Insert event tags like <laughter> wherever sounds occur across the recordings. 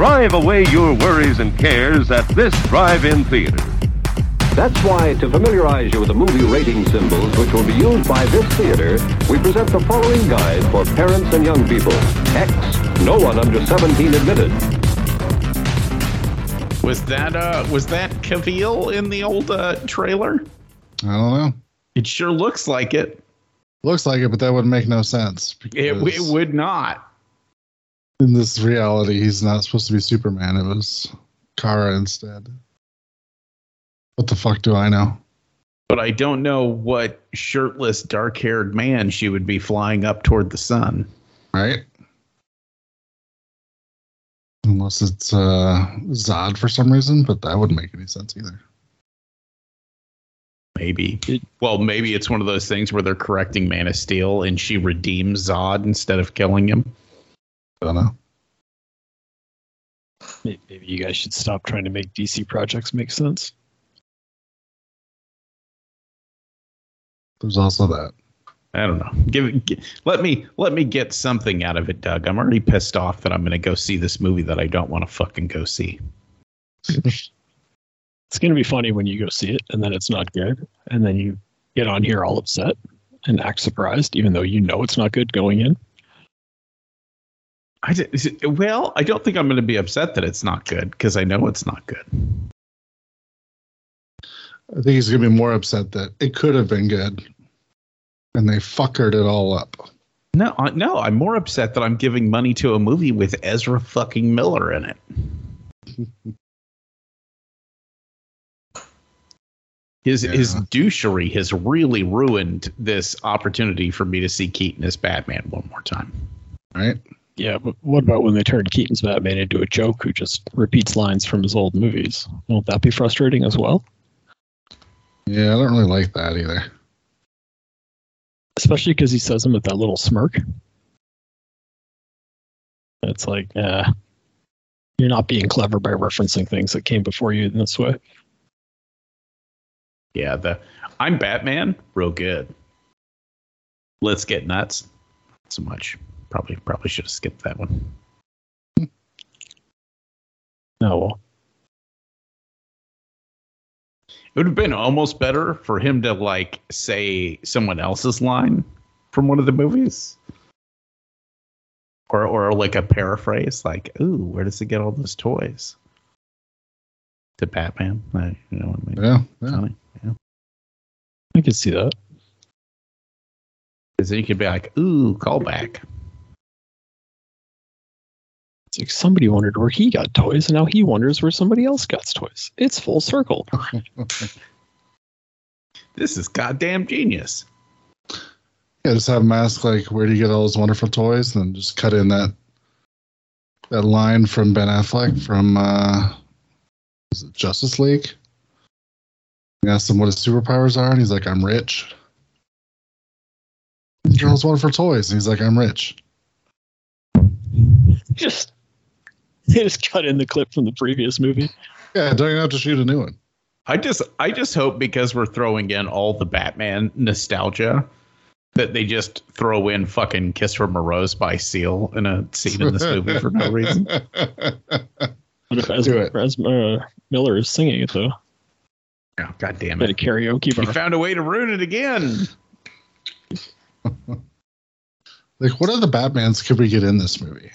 Drive away your worries and cares at this drive-in theater. That's why, to familiarize you with the movie rating symbols which will be used by this theater, we present the following guide for parents and young people. X, no one under 17 admitted. Was that uh was that Cavill in the old uh, trailer? I don't know. It sure looks like it. Looks like it, but that wouldn't make no sense. It, it would not. In this reality, he's not supposed to be Superman. It was Kara instead. What the fuck do I know? But I don't know what shirtless, dark-haired man she would be flying up toward the sun. Right? Unless it's uh, Zod for some reason, but that wouldn't make any sense either. Maybe. Well, maybe it's one of those things where they're correcting Man of Steel and she redeems Zod instead of killing him. I don't know. Maybe you guys should stop trying to make DC projects make sense. There's also that. I don't know. Give it. gi- let me let me get something out of it, Doug. I'm already pissed off that I'm going to go see this movie that I don't want to fucking go see. <laughs> It's going to be funny when you go see it and then it's not good. And then you get on here all upset and act surprised, even though you know it's not good going in. I did, it- well, I don't think I'm going to be upset that it's not good because I know it's not good. I think he's gonna be more upset that it could have been good, and they fuckered it all up. No, I, no, I'm more upset that I'm giving money to a movie with Ezra fucking Miller in it. <laughs> His his douchery has really ruined this opportunity for me to see Keaton as Batman one more time. Right? Yeah, but what about when they turn Keaton's Batman into a joke who just repeats lines from his old movies? Won't that be frustrating as well? Yeah, I don't really like that either. Especially because he says them with that little smirk. It's like, uh, you're not being clever by referencing things that came before you in this way. Yeah, the I'm Batman, real good. Let's get nuts. Not so much. Probably probably should have skipped that one. No, <laughs> oh, well, It would have been almost better for him to like say someone else's line from one of the movies. Or or like a paraphrase, like, ooh, where does he get all those toys? To Batman. I, you know what I mean? Yeah, yeah. Funny. Yeah. I can see that. Because then you could be like, ooh, callback. It's like somebody wondered where he got toys, and now he wonders where somebody else got toys. It's full circle. <laughs> This is goddamn genius. Yeah, just have him ask like, "Where do you get all those wonderful toys?" And then just cut in that that line from Ben Affleck from uh, is it Justice League. He asked him what his superpowers are, and he's like, "I'm rich." These are all those wonderful toys, and he's like, "I'm rich." Just <laughs> they just cut in the clip from the previous movie. Yeah, don't even have to shoot a new one. I just I just hope because we're throwing in all the Batman nostalgia that they just throw in fucking Kiss from a Rose by Seal in a scene in this movie for no reason. What if Do Ezra, it. Ezra uh, Miller is singing it though Oh, God damn at a it. karaoke You bar? found a way to ruin it again. <laughs> Like, what other Batmans could we get in this movie?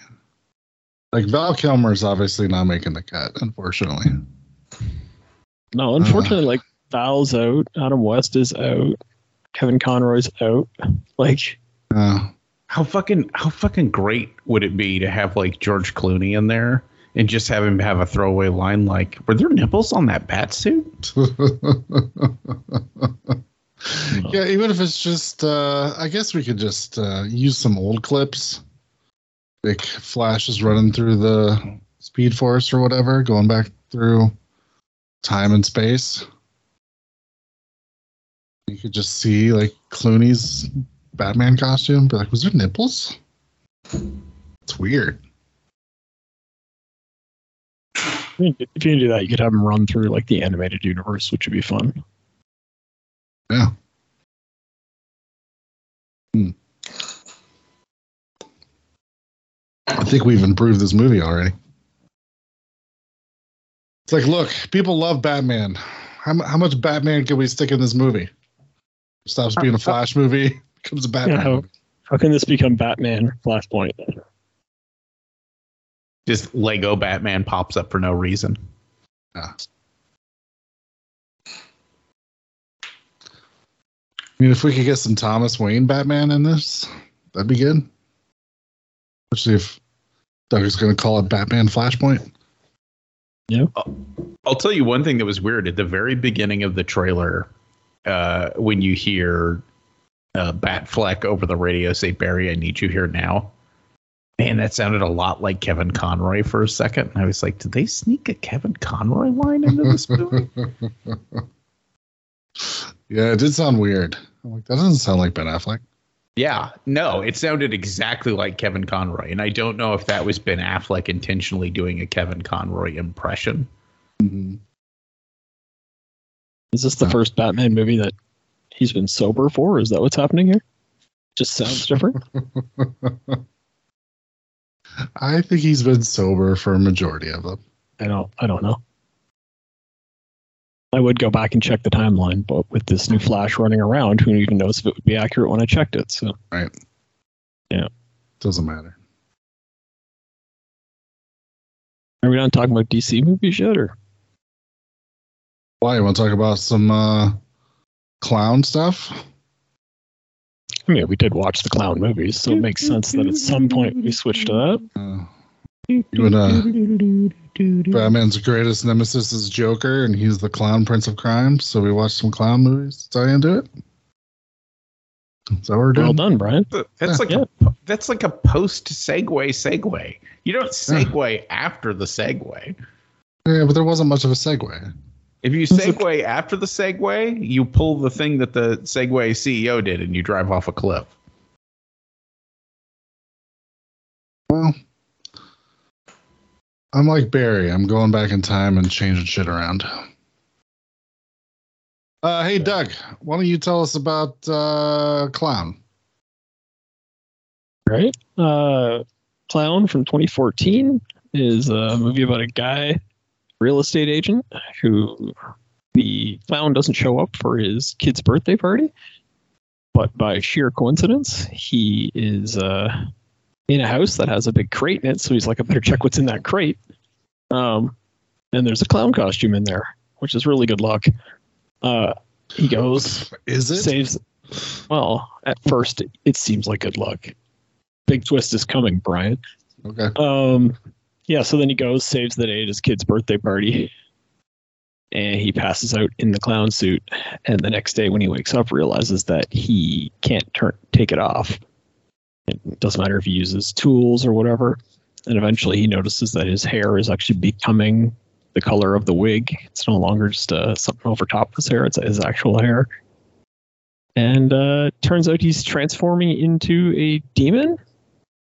Like Val Kilmer's obviously not making the cut, unfortunately. No, unfortunately, like Val's out, Adam West is out, Kevin Conroy's out. Like, Uh, How fucking how fucking great would it be to have like George Clooney in there and just have him have a throwaway line like, "Were there nipples on that bat suit?" <laughs> Yeah, even if it's just, uh, I guess we could just uh, use some old clips. Like Flash is running through the Speed Force or whatever, going back through time and space. You could just see like Clooney's Batman costume. Be like, was there nipples? It's weird. If you can do that, you could have him run through like the animated universe, which would be fun. Yeah. Hmm. I think we've improved this movie already. It's like, look, people love Batman. How, how much Batman can we stick in this movie? Stops being a Flash movie, <laughs> becomes a Batman Yeah, how- How can this become Batman Flashpoint? Just Lego Batman pops up for no reason. Yeah. I mean, if we could get some Thomas Wayne Batman in this, that'd be good. Especially if Doug is going to call it Batman Flashpoint. Yeah. I'll tell you one thing that was weird at the very beginning of the trailer, uh, when you hear uh, Batfleck over the radio say, "Barry, I need you here now." Man, that sounded a lot like Kevin Conroy for a second. And I was like, did they sneak a Kevin Conroy line into this <laughs> movie? yeah, it did sound weird. I'm like, that doesn't sound like Ben Affleck. Yeah, no, it sounded exactly like Kevin Conroy, and I don't know if that was Ben Affleck intentionally doing a Kevin Conroy impression. Mhm. Is this the Yeah. first Batman movie that he's been sober for? Is that what's happening here? Just sounds <laughs> different. I think he's been sober for a majority of them. I don't. I don't know. I would go back and check the timeline, but with this new Flash running around, who even knows if it would be accurate when I checked it? So right, yeah, Doesn't matter. are we done talking about DC movies yet, or Why? You want to talk about some uh, clown stuff? I mean, we did watch the clown movies, so it makes sense that at some point we switch to that. Uh, you and uh, <laughs> Batman's greatest nemesis is Joker, and he's the clown prince of crime. So we watched some clown movies to tie into it. Is that what we're doing? Well done, Brian. That's like Yeah. a that's like a post segue segue. You don't segue after the segue. Yeah, but there wasn't much of a segue. If you segue after the segue, you pull the thing that the Segway CEO did and you drive off a cliff. Well, I'm like Barry. I'm going back in time and changing shit around. Uh, hey, Doug, why don't you tell us about uh, Clown? Right? Uh, Clown from 2014 is a movie about a guy, real estate agent, who the clown doesn't show up for his kid's birthday party, but by sheer coincidence, he is uh, in a house that has a big crate in it. So he's like, I better check what's in that crate. Um, and there's a clown costume in there, which is really good luck. Uh, he goes, Is it? saves. Well, at first, it, it seems like good luck. Big twist is coming, Brian. Okay. Um, yeah. So then he goes, saves the day at his kid's birthday party, and he passes out in the clown suit. And the next day, when he wakes up, realizes that he can't turn take it off. It doesn't matter if he uses tools or whatever. And eventually, he notices that his hair is actually becoming the color of the wig. It's no longer just uh, something over top of his hair; it's his actual hair. And uh, turns out he's transforming into a demon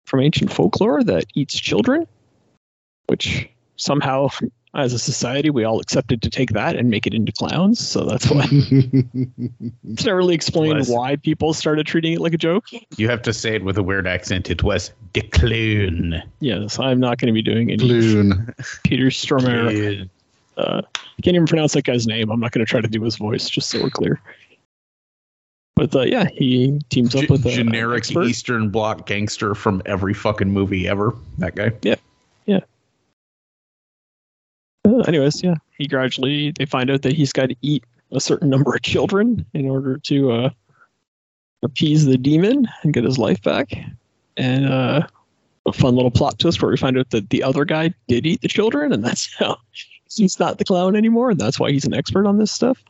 from ancient folklore that eats children, which somehow, as a society, we all accepted to take that and make it into clowns. So that's why <laughs> <laughs> it's not really explained Was- why people started treating it like a joke. You have to say it with a weird accent. It was the clown. Yes, I'm not going to be doing any Loon. <laughs> Peter Stormare. Uh, I can't even pronounce that guy's name. I'm not going to try to do his voice, just so we're clear. But uh, yeah, he teams up G- with a generic expert. Eastern Bloc gangster from every fucking movie ever. That guy. Uh, <laughs> anyways, yeah, he gradually they find out that he's got to eat a certain number of children in order to uh, appease the demon and get his life back. And uh, a fun little plot twist where we find out that the other guy did eat the children, and that's <laughs> how he's not the clown anymore, and that's why he's an expert on this stuff.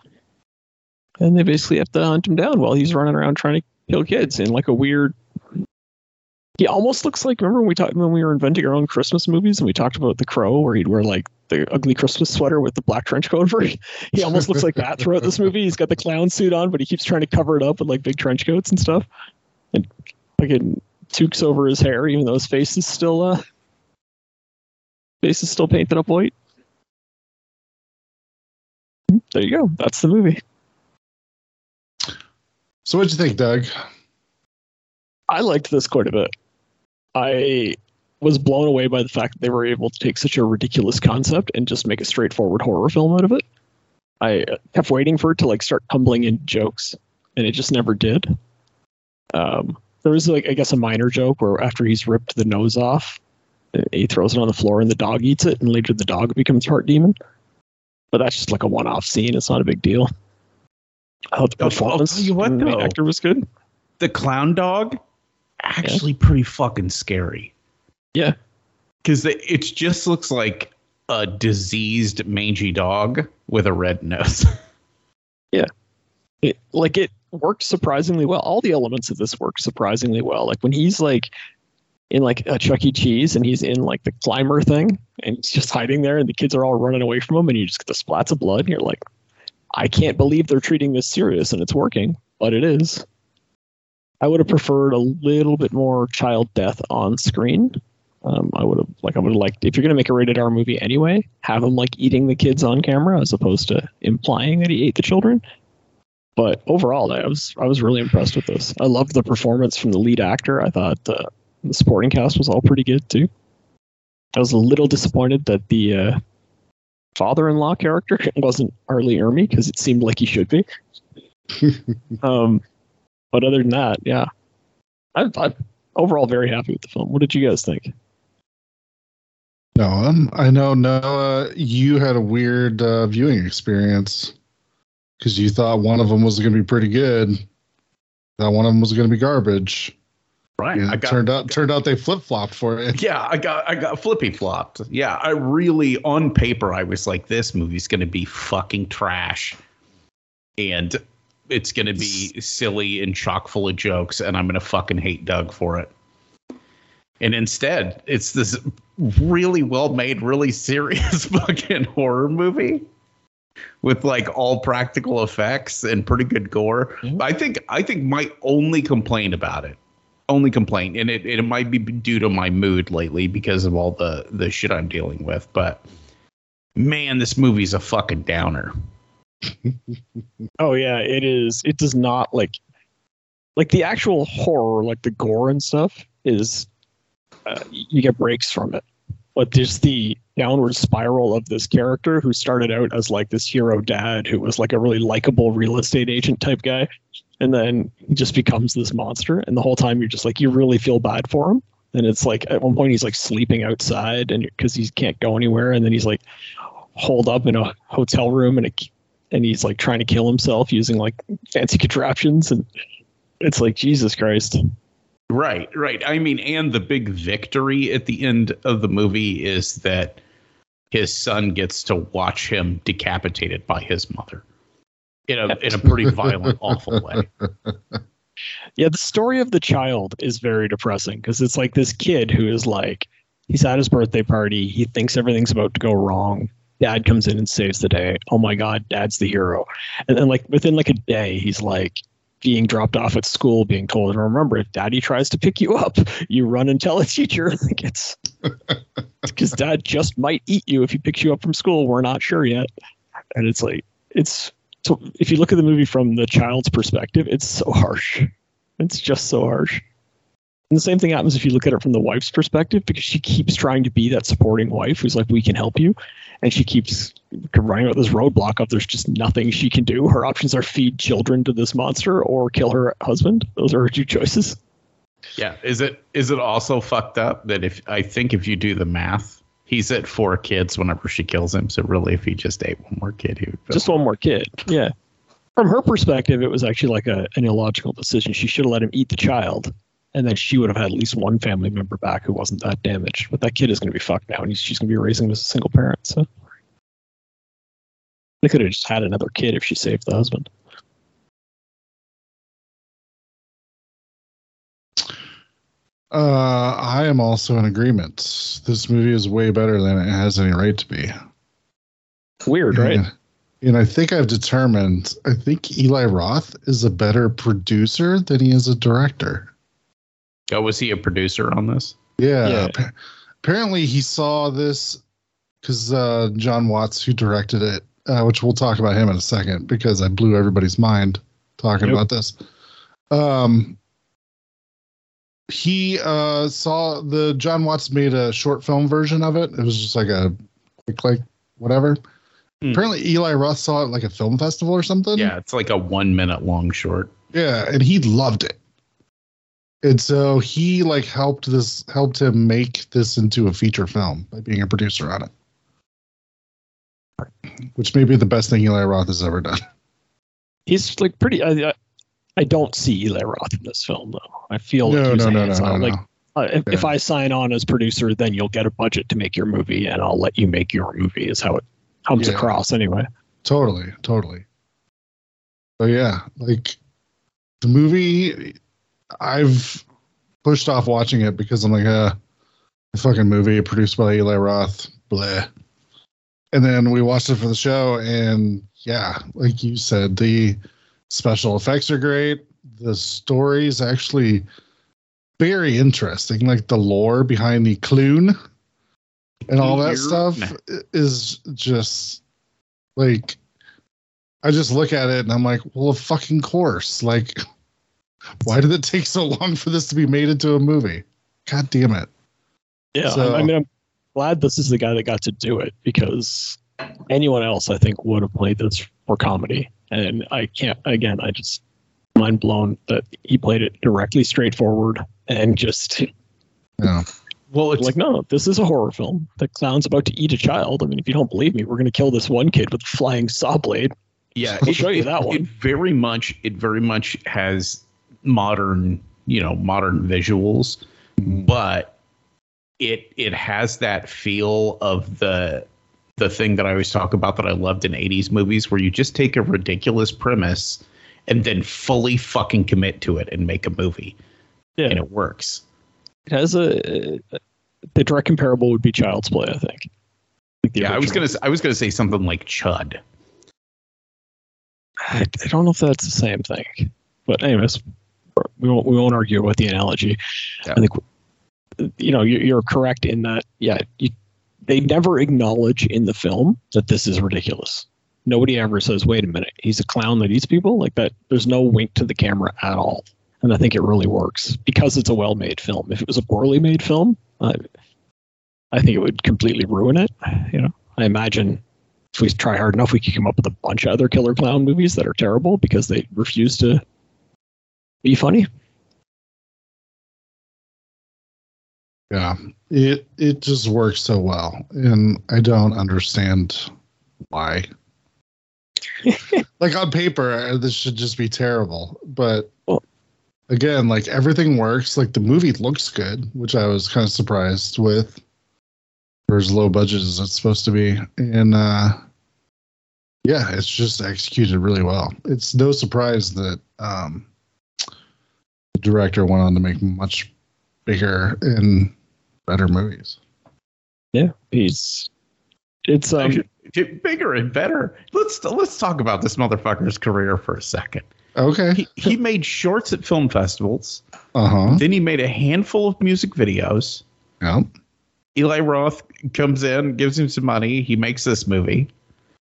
and they basically have to hunt him down while he's running around trying to kill kids in like a weird. He almost looks like remember when we talked when we were inventing our own Christmas movies and we talked about the crow where he'd wear like the ugly Christmas sweater with the black trench coat over it. <laughs> He almost looks like that throughout this movie. He's got the clown suit on, but he keeps trying to cover it up with like big trench coats and stuff, and fucking toques over his hair, even though his face is still uh face is still painted up white. There you go. That's the movie. So what'd you think, Doug? I liked this quite a bit. I was blown away by the fact that they were able to take such a ridiculous concept and just make a straightforward horror film out of it. I uh, kept waiting for it to like start tumbling in jokes, and it just never did. Um, there was like I guess a minor joke where after he's ripped the nose off, uh, he throws it on the floor and the dog eats it, and later the dog becomes part demon. But that's just like a one-off scene. It's not a big deal. I thought the performance you what, the actor was good. The clown dog, actually pretty fucking scary. Yeah. Because it just looks like a diseased mangy dog with a red nose. <laughs> it like it worked surprisingly well. All the elements of this work surprisingly well. Like when he's like in like a Chuck E. Cheese and he's in like the climber thing and he's just hiding there and the kids are all running away from him and you just get the splats of blood and you're like, I can't believe they're treating this serious and it's working, but it is. I would have preferred a little bit more child death on screen. Um, I would have like I would have liked if you're gonna make a rated R movie anyway, have him like eating the kids on camera as opposed to implying that he ate the children. But overall, I was I was really impressed with this. I loved the performance from the lead actor. I thought uh, the supporting cast was all pretty good too. I was a little disappointed that the uh, father-in-law character <laughs> wasn't R. Lee Ermey because it seemed like he should be. <laughs> um, but other than that, yeah, I, I'm overall very happy with the film. What did you guys think? No, um, I know Noah, you had a weird uh, viewing experience because you thought one of them was going to be pretty good. That one of them was going to be garbage. right. And I got turned out turned out they flip flopped for it. Yeah, I got I got flippy flopped. Yeah, I really on paper I was like, this movie's gonna be fucking trash, and it's gonna be silly and chock full of jokes, and I'm gonna fucking hate Doug for it. And instead, it's this really well made, really serious <laughs> fucking horror movie with like all practical effects and pretty good gore. Mhm. I think I think my only complaint about it only complaint, and it, it might be due to my mood lately because of all the the shit I'm dealing with. But man, this movie's a fucking downer. <laughs> Oh yeah, it is. It does not like like the actual horror, like the gore and stuff, is uh, you get breaks from it. But just the downward spiral of this character who started out as like this hero dad who was like a really likable real estate agent type guy, and then he just becomes this monster. And the whole time you're just like you really feel bad for him. And it's like at one point he's like sleeping outside and because he can't go anywhere, and then he's like holed up in a hotel room and it and he's like trying to kill himself using like fancy contraptions and it's like jesus christ Right, right. I mean, and the big victory at the end of the movie is that his son gets to watch him decapitated by his mother in a in a pretty violent, awful way. <laughs> yeah the story of the child is very depressing because it's like this kid who is like he's at his birthday party he thinks everything's about to go wrong dad comes in and saves the day oh my god dad's the hero and then like within like a day he's like being dropped off at school being told and remember if daddy tries to pick you up you run and tell a teacher. <laughs> Like it's <laughs> because dad just might eat you if he picks you up from school. We're not sure yet. And it's like it's so if you look at the movie from the child's perspective it's so harsh. It's just so harsh and the same thing happens if you look at it from the wife's perspective because she keeps trying to be that supporting wife who's like we can help you. And she keeps running out this roadblock of there's just nothing she can do. Her options are feed children to this monster or kill her husband. Those are her two choices. Yeah. Is it is it also fucked up that if I think if you do the math, he's at four kids whenever she kills him. So really, if he just ate one more kid, he would just one more kid. Yeah. From her perspective it was actually like a, an illogical decision. She should have let him eat the child and then she would have had at least one family member back who wasn't that damaged. But that kid is going to be fucked now, and she's going to be raising him as a single parent. So they could have just had another kid if she saved the husband. Uh, I am also in agreement. This movie is way better than it has any right to be. Weird, and, right? And I think I've determined. I think Eli Roth is a better producer than he is a director. Oh, was he a producer on this? Yeah. Yeah. appa- Apparently, he saw this because uh, John Watts, who directed it, uh, which we'll talk about him in a second, because I blew everybody's mind talking Yep. about this. Um, he uh, saw the John Watts made a short film version of it. It was just like a quick, like whatever. Hmm. Apparently, Eli Roth saw it like a film festival or something. Yeah, it's like a one minute long short. Yeah, and he loved it. And so he like helped this helped him make this into a feature film by being a producer on it. Which may be the best thing Eli Roth has ever done. He's like pretty. I, I, I don't see Eli Roth in this film though. I feel like No, he was no, no, no, hands-on. no, Like uh, if, if Yeah. I sign on as producer, then you'll get a budget to make your movie, and I'll let you make your movie. Is how it comes Yeah. across anyway. Totally, totally. But yeah, like the movie, I've pushed off watching it because I'm like, uh, a fucking movie produced by Eli Roth, bleh. And then we watched it for the show, and yeah, like you said, the special effects are great. The story's actually very interesting. Like the lore behind the Cloyne and all that stuff is just like I just look at it and I'm like, well, of fucking course. Like, why did it take so long for this to be made into a movie? God damn it. Yeah, So- I, I mean, I'm glad this is the guy that got to do it because anyone else, I think, would have played this for comedy. And I can't. Again, I just mind blown that he played it directly straightforward and just Yeah. Well, it's like, no, this is a horror film. The clown's about to eat a child. I mean, if you don't believe me, we're going to kill this one kid with a flying saw blade. yeah. I'll it- show you it- that one. It very much, it very much has modern, you know, modern visuals, but it it has that feel of the the thing that I always talk about that I loved in 80s movies where you just take a ridiculous premise and then fully fucking commit to it and make a movie Yeah, and it works. it has a. The direct comparable would be Child's Play, I think. Like Yeah, I was gonna I was gonna say something like Chud. I, I don't know if that's the same thing, but anyways, we won't we won't argue about the analogy. Yeah. I think you know you're, you're correct in that. Yeah, you, they never acknowledge in the film that this is ridiculous. Nobody ever says, "Wait a minute, he's a clown that eats people." Like that. There's no wink to the camera at all, and I think it really works because it's a well-made film. If it was a poorly made film, I, I think it would completely ruin it. You know, I imagine if we try hard enough, we could come up with a bunch of other killer clown movies that are terrible because they refuse to be funny. Yeah. It it just works so well. And I don't understand why. <laughs> like on paper, uh, this should just be terrible. But again, like everything works. Like the movie looks good, which I was kind of surprised with for as low budget as it's supposed to be. And uh yeah, it's just executed really well. It's no surprise that um director went on to make much bigger and better movies. Yeah, he's it's um Actually, get bigger and better. Let's let's talk about this motherfucker's career for a second. Okay. He, he made shorts at film festivals. Uh huh. Then he made a handful of music videos. Yeah. Eli Roth comes in, gives him some money. He makes this movie.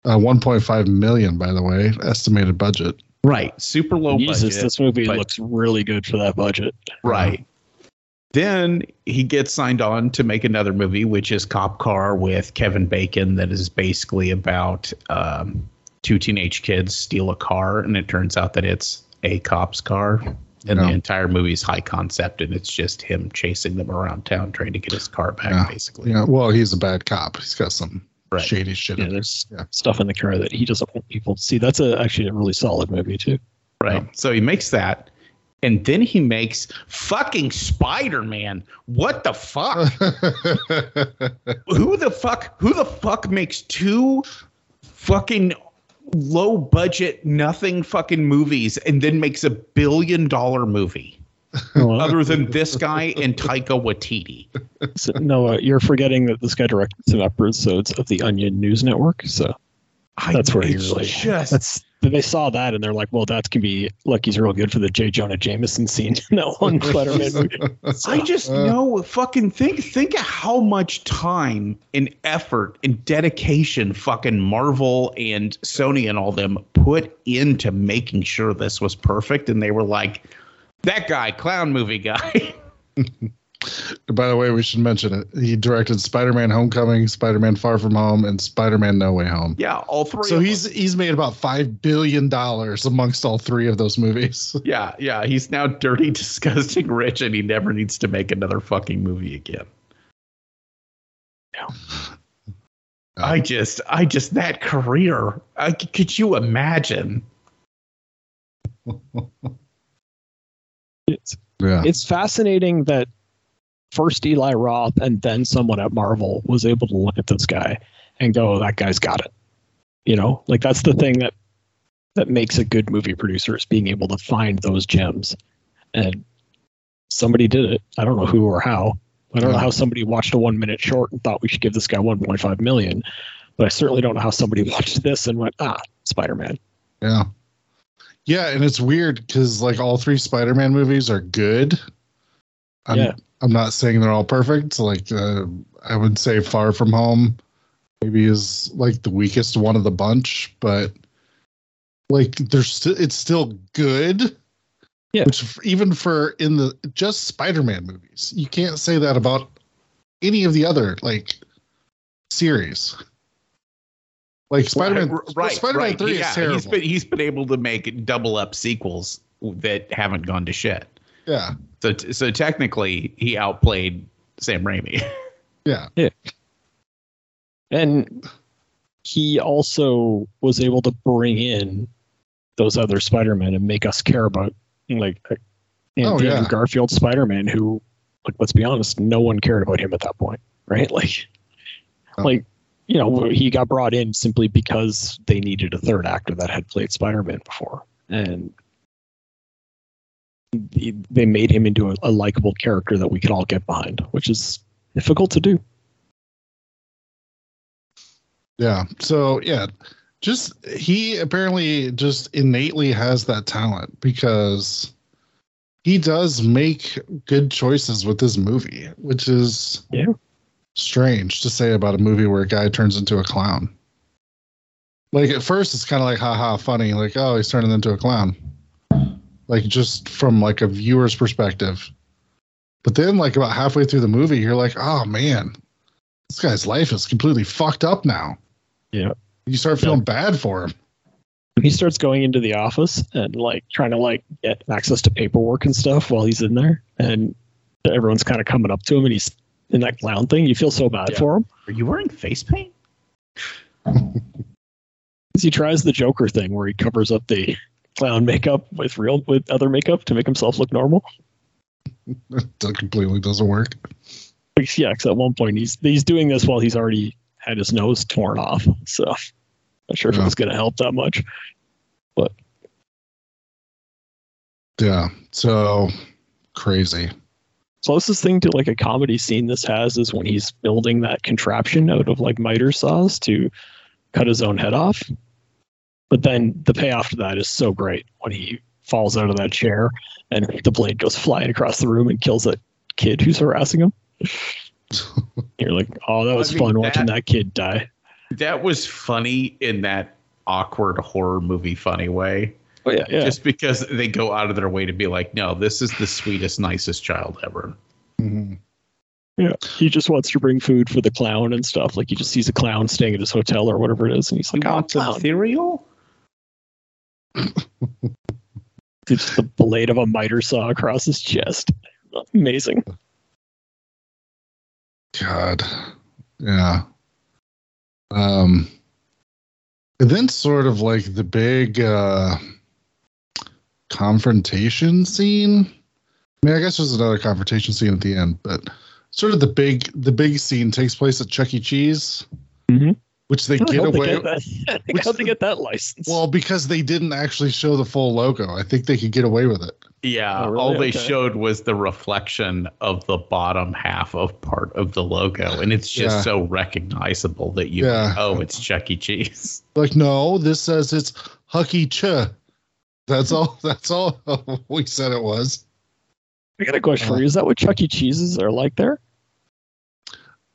Uh, 1.5 million, by the way, estimated budget. Right. Super low Jesus, budget. this movie but- looks really good for that budget. Right. Then he gets signed on to make another movie, which is Cop Car with Kevin Bacon, that is basically about um, two teenage kids steal a car, and it turns out that it's a cop's car. And Yeah. the entire movie is high concept, and it's just him chasing them around town trying to get his car back, Yeah. basically. Yeah. Well, he's a bad cop. He's got some Right. shady shit. Yeah, there's Yeah. stuff in the car that he doesn't want people to see. That's a, actually a really solid movie too. Right. Um, so he makes that. And then he makes fucking Spider Man. What the fuck? <laughs> who the fuck who the fuck makes two fucking low budget nothing fucking movies and then makes a billion dollar movie <laughs> Other than this guy and Taika Waititi. so- Noah, you're forgetting that this guy directed some episodes of the Onion News Network. So I- That's where he really- just that's they saw that and they're like, well, that can be like he's real good for the J. Jonah Jameson scene in that one <laughs> Spider-Man <laughs> movie. I just Uh, know fucking think think of how much time and effort and dedication fucking Marvel and Sony and all them put into making sure this was perfect and they were like that guy clown movie guy <laughs> By the way, we should mention it. He directed Spider-Man: Homecoming, Spider-Man: Far From Home, and Spider-Man: No Way Home. yeah all three So he's them. he's made about five billion dollars amongst all three of those movies. <laughs> yeah yeah he's now dirty <laughs> disgusting rich and he never needs to make another fucking movie again No, I just I just that career I, could you imagine It's, Yeah, it's fascinating that first Eli Roth and then someone at Marvel was able to look at this guy and go, "That guy's got it." You know, like that's the thing that that makes a good movie producer is being able to find those gems. And somebody did it. I don't know who or how. I don't know how somebody watched a one minute short and thought we should give this guy 1.5 million. But I certainly don't know how somebody <laughs> watched this and went, ah, Spider Man. yeah, yeah. And it's weird because like all three Spider-Man movies are good. I'm, Yeah. I'm not saying they're all perfect. Like, uh, I would say Far From Home maybe is like the weakest one of the bunch, but like there's still it's still good. Yeah. Which even for in the just Spider-Man movies, you can't say that about any of the other like series. Like Spider-Man, right, right Spider-Man right. Three yeah, is terrible. He's been he's been able to make double up sequels that haven't gone to shit. yeah, So so technically he outplayed Sam Raimi. <laughs> yeah, Yeah. And he also was able to bring in those other Spider-Men and make us care about like uh, and Oh, yeah. Garfield Spider-Man who like let's be honest, no one cared about him at that point, right? <laughs> Like Oh. like you know, he got brought in simply because they needed a third actor that had played Spider-Man before. And they made him into a, a likable character that we could all get behind, which is difficult to do. yeah. So yeah, just he apparently just innately has that talent because he does make good choices with this movie, which is Yeah. Strange to say about a movie where a guy turns into a clown. Like at first, it's kind of like haha funny, like oh he's turning into a clown, like just from like a viewer's perspective. But then, like about halfway through the movie, you're like, oh man, this guy's life is completely fucked up now. Yeah. You start feeling bad for him. he starts going into the office and like trying to like get access to paperwork and stuff while he's in there and everyone's kind of coming up to him and he's in that clown thing you feel so bad Yeah. for him Are you wearing face paint? 'Cause <laughs> he tries the joker thing where he covers up the clown makeup with real with other makeup to make himself look normal <laughs> That completely doesn't work. Like, yeah 'cause at one point he's he's doing this while he's already had his nose torn off so not sure if Yeah. it was going to help that much but Yeah. So crazy. Closest thing to like a comedy scene this has is when he's building that contraption out of like miter saws to cut his own head off. But then the payoff to that is so great when he falls out of that chair and the blade goes flying across the room and kills that kid who's harassing him. <laughs> You're like, oh, that was I mean, fun watching that- that kid die. That was funny in that awkward horror movie funny way. Oh yeah, yeah. Just because they go out of their way to be like, no, this is the sweetest, nicest child ever. Mhm. Yeah, he just wants to bring food for the clown and stuff. Like he just sees a clown staying at his hotel or whatever it is, and he's like, You "Oh, want some clown!" cereal? <laughs> It's the blade of a miter saw across his chest. <laughs> Amazing. God. Yeah. Um and then sort of like the big uh confrontation scene. I mean, I guess there's another confrontation scene at the end, but sort of the big the big scene takes place at Chuck E. Cheese, Mhm. which they How'd get they away. get that? <laughs> which- How'd they get that license? Well, because they didn't actually show the full logo. I think they could get away with it. Yeah, Oh, really? all they Okay. showed was the reflection of the bottom half of part of the logo, and it's just Yeah. so recognizable that you Yeah. oh, it's Chuck E. Cheese. Like, no, this says it's Hucky Ch. That's all. <laughs> That's all <laughs> we said it was. I got a question for you. Is that what Chuck E. Cheese's are like there?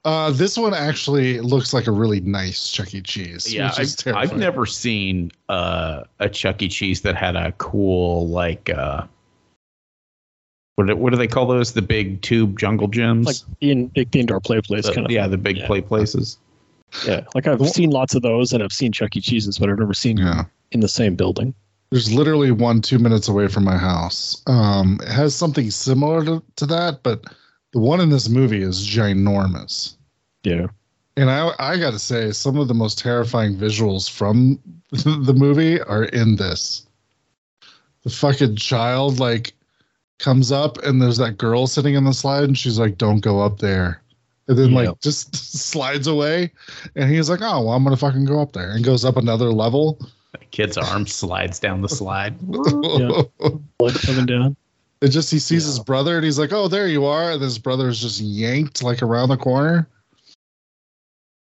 Uh, this one actually looks like a really nice Chuck E. Cheese. Yeah, which is I've, I've never seen uh, a Chuck E. Cheese that had a cool like uh, what do, what do they call those? The big tube jungle gyms. Like the, in, like the indoor play place The- kind of. yeah, the big Yeah. play places. Yeah. Like I've seen lots of those and I've seen Chuck E. Cheese's, but I've never seen Yeah. in the same building. There's literally one two minutes away from my house. Um, it has something similar to, to that, but the one in this movie is ginormous. Yeah. And I I gotta say, some of the most terrifying visuals from <laughs> the movie are in this. The fucking child like comes up and there's that girl sitting in the slide and she's like, Don't go up there. And then like just <laughs> slides away and he's like, Oh, well, I'm gonna fucking go up there and goes up another level. The kid's arm slides down the slide. <laughs> Yeah. Blood coming down. It just he sees his brother and he's like, "Oh, there you are!" And his brother is just yanked like around the corner.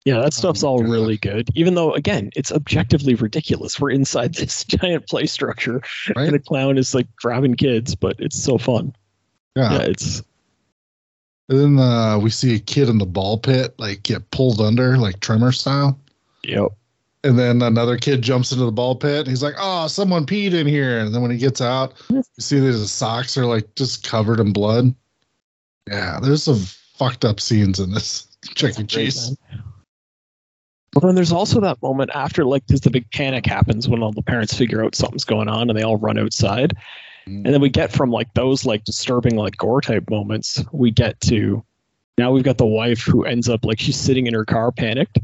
Yeah, that stuff's my all God. really good. Even though, again, it's objectively ridiculous. We're inside <laughs> this giant play structure, Right? and a clown is like grabbing kids, but it's so fun. Yeah. Yeah, it's And then uh, we see a kid in the ball pit like get pulled under, like Tremors style. yep. And then another kid jumps into the ball pit. And he's like, "Oh, someone peed in here." And then when he gets out, you see that his socks are like just covered in blood. Yeah, there's some fucked up scenes in this <laughs> Chuck E. Cheese. But then there's also that moment after, like, there's the big panic happens when all the parents figure out something's going on and they all run outside. Mm. And then we get from like those like disturbing like gore type moments, we get to now we've got the wife who ends up like she's sitting in her car panicked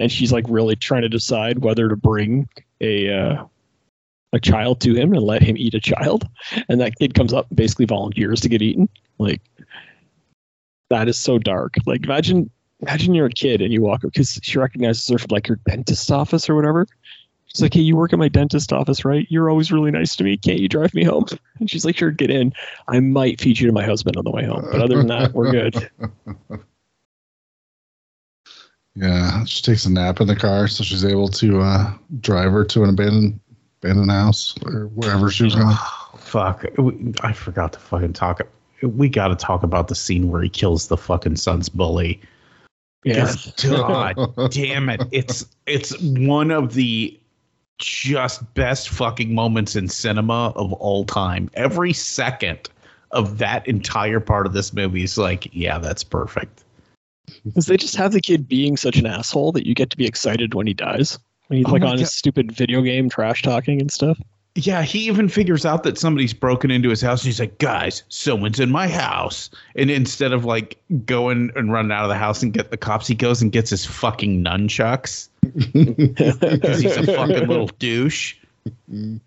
and she's like really trying to decide whether to bring a uh, a child to him and let him eat a child. And that kid comes up and basically volunteers to get eaten. Like that is so dark. Like imagine imagine you're a kid and you walk up because she recognizes her from like her dentist's office or whatever. She's like, Hey, you work at my dentist office, right? You're always really nice to me. Can't you drive me home? And she's like, Sure, get in. I might feed you to my husband on the way home. But other than that, we're good. <laughs> Yeah, she takes a nap in the car, so she's able to uh, drive her to an abandoned abandoned house or wherever she was going. <sighs> Fuck, I forgot to fucking talk. We got to talk about the scene where he kills the fucking son's bully. Yeah. <laughs> God damn it! It's it's one of the just best fucking moments in cinema of all time. Every second of that entire part of this movie is like, yeah, that's perfect. Because they just have the kid being such an asshole that you get to be excited when he dies. When he's Oh like my on his stupid video game trash talking and stuff. Yeah, he even figures out that somebody's broken into his house. And he's like, guys, someone's in my house. And instead of like going and running out of the house and get the cops, he goes and gets his fucking nunchucks <laughs> <laughs> because he's a fucking little douche. Mm.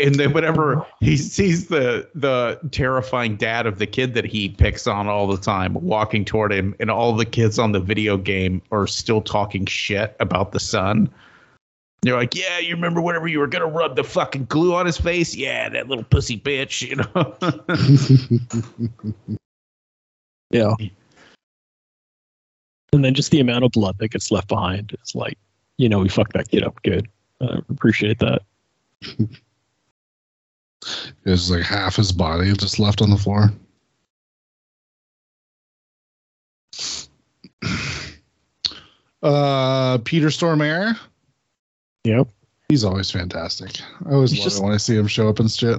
And then whenever he sees the the terrifying dad of the kid that he picks on all the time walking toward him, and all the kids on the video game are still talking shit about the son. They're like, "Yeah, you remember whenever you were gonna rub the fucking glue on his face? Yeah, that little pussy bitch, you know." <laughs> Yeah. And then just the amount of blood that gets left behind. It's like, you know, we fucked that kid up good. I appreciate that. <laughs> There's like half his body just left on the floor. <clears throat> Uh, Peter Stormare. Yep. He's always fantastic. I always He's love just- it when I see him show up and shit.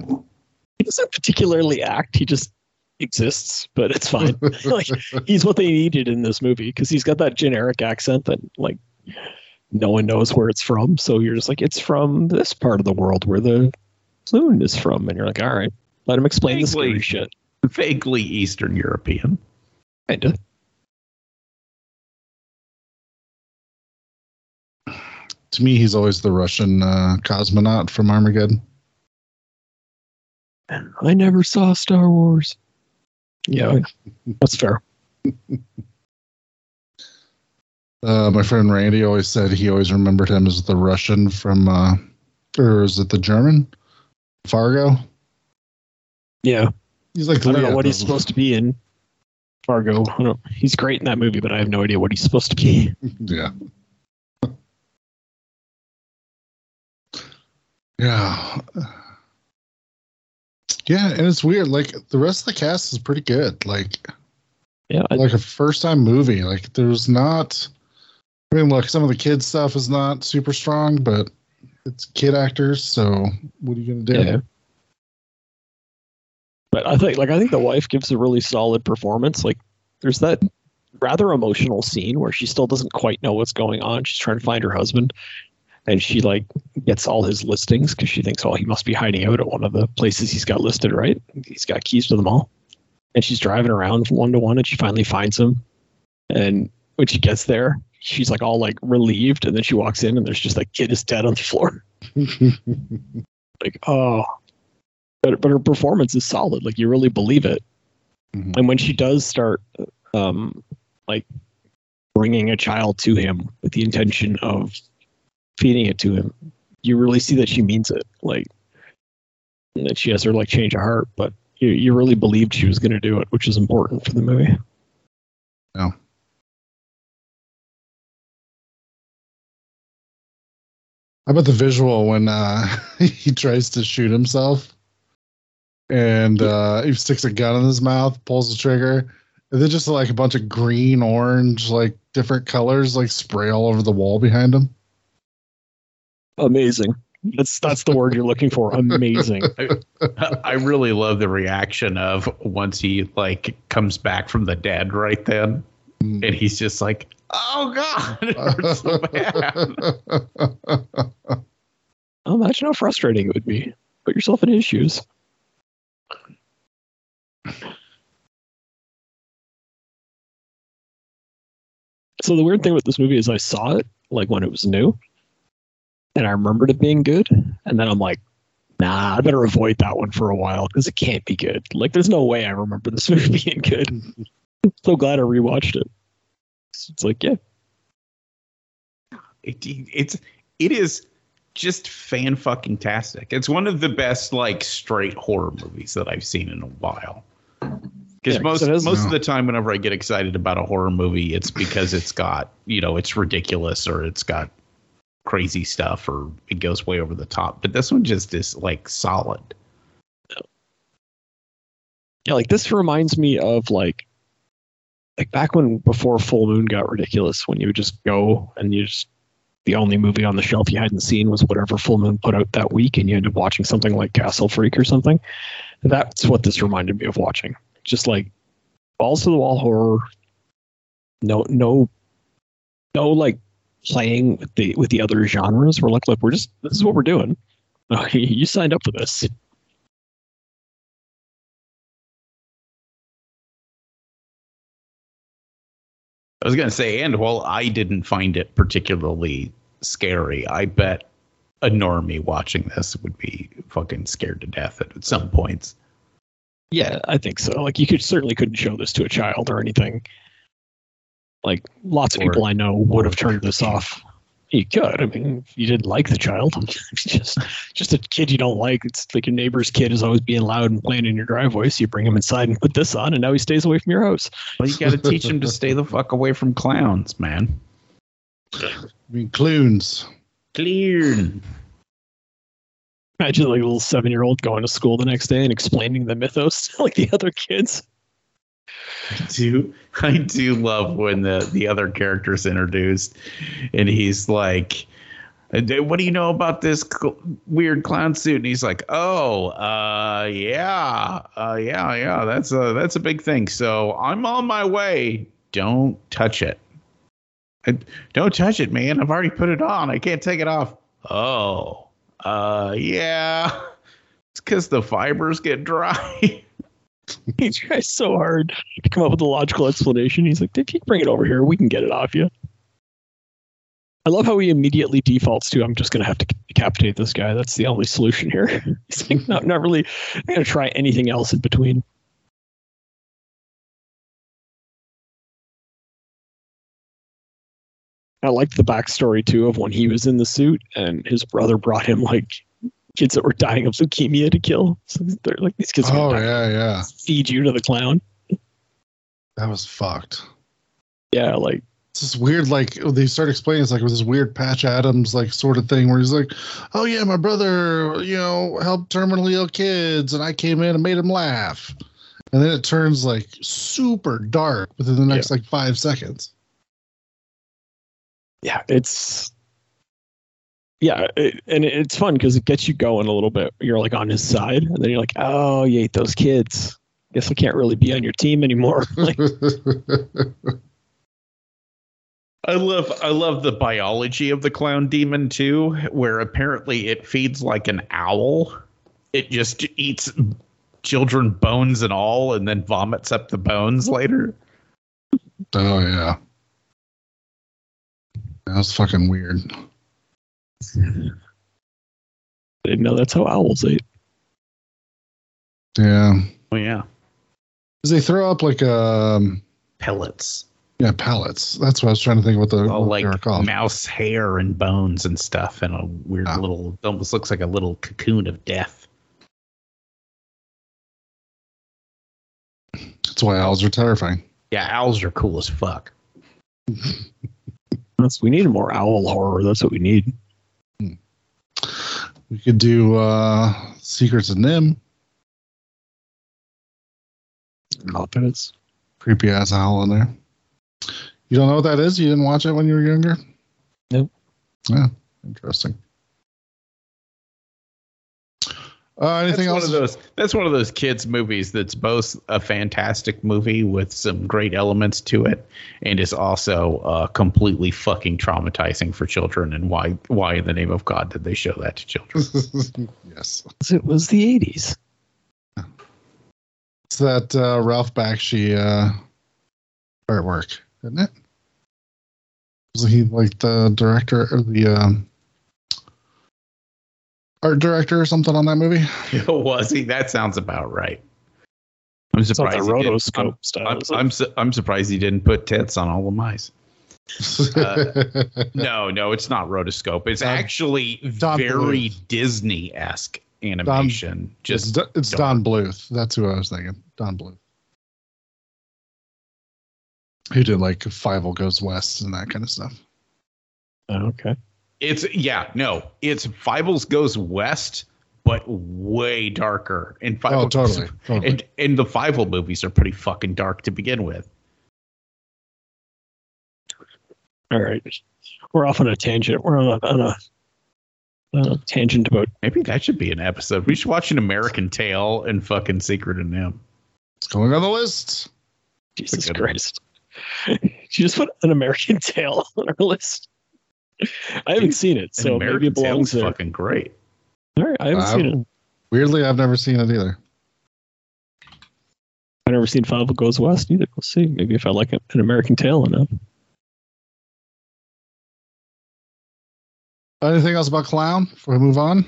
He doesn't particularly act. He just exists, but it's fine. <laughs> <laughs> like he's what they needed in this movie because he's got that generic accent that like no one knows where it's from. So you're just like, it's from this part of the world where the moon is from, and you're like, all right, let him explain the scary shit. Vaguely Eastern European. Kinda. To me, he's always the Russian uh, cosmonaut from Armageddon. I never saw Star Wars. Yeah, <laughs> that's fair. Uh, my friend Randy always said he always remembered him as the Russian from, uh, or is it the German? Fargo. Yeah, He's like I don't know what he's supposed to be in Fargo. He's great in that movie, but I have no idea what he's supposed to be. <laughs> Yeah. Yeah. Yeah, and it's weird. Like the rest of the cast is pretty good. Like Yeah, I, like a first time movie. Like there's not I mean look, some of the kids stuff is not super strong, but it's kid actors, so what are you gonna do? yeah. But I think, like, I think the wife gives a really solid performance. Like, there's that rather emotional scene where she still doesn't quite know what's going on. She's trying to find her husband, and she like gets all his listings because she thinks, oh, he must be hiding out at one of the places he's got listed. Right? He's got keys to them all, and she's driving around one to one, and she finally finds him. And when she gets there, she's like all like relieved, and then she walks in, and there's just like kid is dead on the floor. <laughs> like oh but but her performance is solid like you really believe it Mhm. and when she does start um like bringing a child to him with the intention of feeding it to him you really see that she means it like that she has her like change of heart but you, you really believed she was going to do it which is important for the movie How about the visual when uh, <laughs> he tries to shoot himself? And uh, he sticks a gun in his mouth, pulls the trigger, and then just like a bunch of green, orange, like different colors, like spray all over the wall behind him. amazing. That's that's the word you're looking for. <laughs> Amazing. I really love the reaction of once he like comes back from the dead right then, Mm. and he's just like, "Oh God, <laughs> hurts so bad." <laughs> imagine how frustrating it would be put yourself in his shoes So the weird thing with this movie is I saw it like when it was new, and I remembered it being good, and then I'm like, nah, I better avoid that one for a while because it can't be good. Like, there's no way I remember this <laughs> movie being good. So glad I rewatched it. It's like, yeah, it, it's it is just fan fucking tastic. It's one of the best like straight horror movies that I've seen in a while. Because Yeah, 'cause most it is- most of the time, whenever I get excited about a horror movie, it's because it's got you know it's ridiculous or it's got crazy stuff or it goes way over the top. But this one just is like solid. yeah. Like this reminds me of like, like back when before Full Moon got ridiculous, when you would just go and you just the only movie on the shelf you hadn't seen was whatever Full Moon put out that week, and you ended up watching something like Castle Freak or something. That's what this reminded me of watching. Just like balls to the wall horror. No, no, no, like playing with the with the other genres. We're like, look, we're just this is what we're doing. <laughs> you signed up for this. I was gonna say, and while I didn't find it particularly scary, I bet a normie watching this would be fucking scared to death at, at some points. Yeah, I think so. Like you could certainly couldn't show this to a child or anything. Like lots of Or- people I know would have turned this <laughs> off. You could. I mean, you didn't like the child, <laughs> just just a kid you don't like. It's like your neighbor's kid is always being loud and playing in your driveway, so you bring him inside and put this on, and now he stays away from your house. Well, you got to teach him to <laughs> stay the fuck away from clowns, man. I mean, cloons. Clear. Imagine like a little seven year old going to school the next day and explaining the mythos <laughs> to like the other kids. I do I do love when the the other character's introduced, and he's like, "Uh, "What do you know about this cl- weird clown suit?" And he's like, "Oh, uh, yeah, uh, yeah, yeah. That's a that's a big thing. So I'm on my way. Don't touch it. I, don't touch it, man. I've already put it on. I can't take it off. Oh, uh, yeah." <laughs> It's because the fibers get dry. <laughs> <laughs> He tries so hard to come up with a logical explanation. He's like, "Did you bring it over here, we can get it off you. I love how he immediately defaults to, I'm just going to have to decapitate this guy. That's the only solution here. <laughs> He's like, not, not really I'm going to try anything else in between. I liked the backstory too of when he was in the suit and his brother brought him like kids that were dying of leukemia to kill. So they're like these kids. Oh yeah, yeah. feed you to the clown. That was fucked. Yeah, like It's this weird, like they start explaining. It's like with this weird Patch Adams like sort of thing where he's like, "Oh yeah, my brother, you know, helped terminally ill kids, and I came in and made him laugh." And then it turns like super dark within the next like five seconds. yeah, it's yeah, it, and it's fun because it gets you going a little bit. You're like on his side, and then you're like, oh, you ate those kids. Guess I can't really be on your team anymore. <laughs> like, <laughs> I love I love the biology of the clown demon too, where apparently it feeds like an owl. It just eats children bones and all and then vomits up the bones later. oh yeah, that was fucking weird. I didn't know that's how owls ate. Yeah, Oh yeah. 'Cause they throw up like um Pellets. yeah pellets. That's what I was trying to think what the All what like called. mouse hair and bones and stuff and a weird Ah. little almost looks like a little cocoon of death. That's why owls are terrifying. Yeah, owls are cool as fuck. We need more owl horror. That's what we need. We could do uh Secrets of NIMH. Muppets. Creepy ass owl in there. You don't know what that is? You didn't watch it when you were younger? Nope. Yeah, interesting. Uh, anything that's else? one of those that's one of those kids movies that's both a fantastic movie with some great elements to it and is also uh, completely fucking traumatizing for children and why why in the name of god did they show that to children <laughs> yes. It was the '80s. It's that uh, Ralph Bakshi uh, artwork, isn't it? Was he like the director or the um, art director or something on that movie? <laughs> was he that sounds about right i'm surprised the he didn't- rotoscope I'm, style. I'm. I'm, su- I'm surprised he didn't put tits on all the mice <laughs> uh, no no it's not rotoscope it's Don- actually Don very Bluth. disney-esque animation it's just Do- it's. Don Bluth. That's who I was thinking. Don Bluth. Who did like Fievel Goes West and that kind of stuff. Oh, okay. It's yeah, no, it's Fievel goes west, but way darker. And Fievel Oh, totally. <laughs> totally. And and the Fievel movies are pretty fucking dark to begin with. All right. We're off on a tangent. We're on a, on a, on a tangent about Maybe that should be an episode. We should watch an American Tail and fucking Secret of NIMH. it's going on the list. Jesus good one. Christ. <laughs> she just put an American Tail on our list. <laughs> I haven't seen it, An so maybe American it belongs Tale's there. fucking great. All right, I haven't Wow. seen it. Weirdly, I've never seen it either. I've never seen Fievel Goes West either. We'll see. Maybe if I like an American Tail enough. Anything else about Clown before we move on?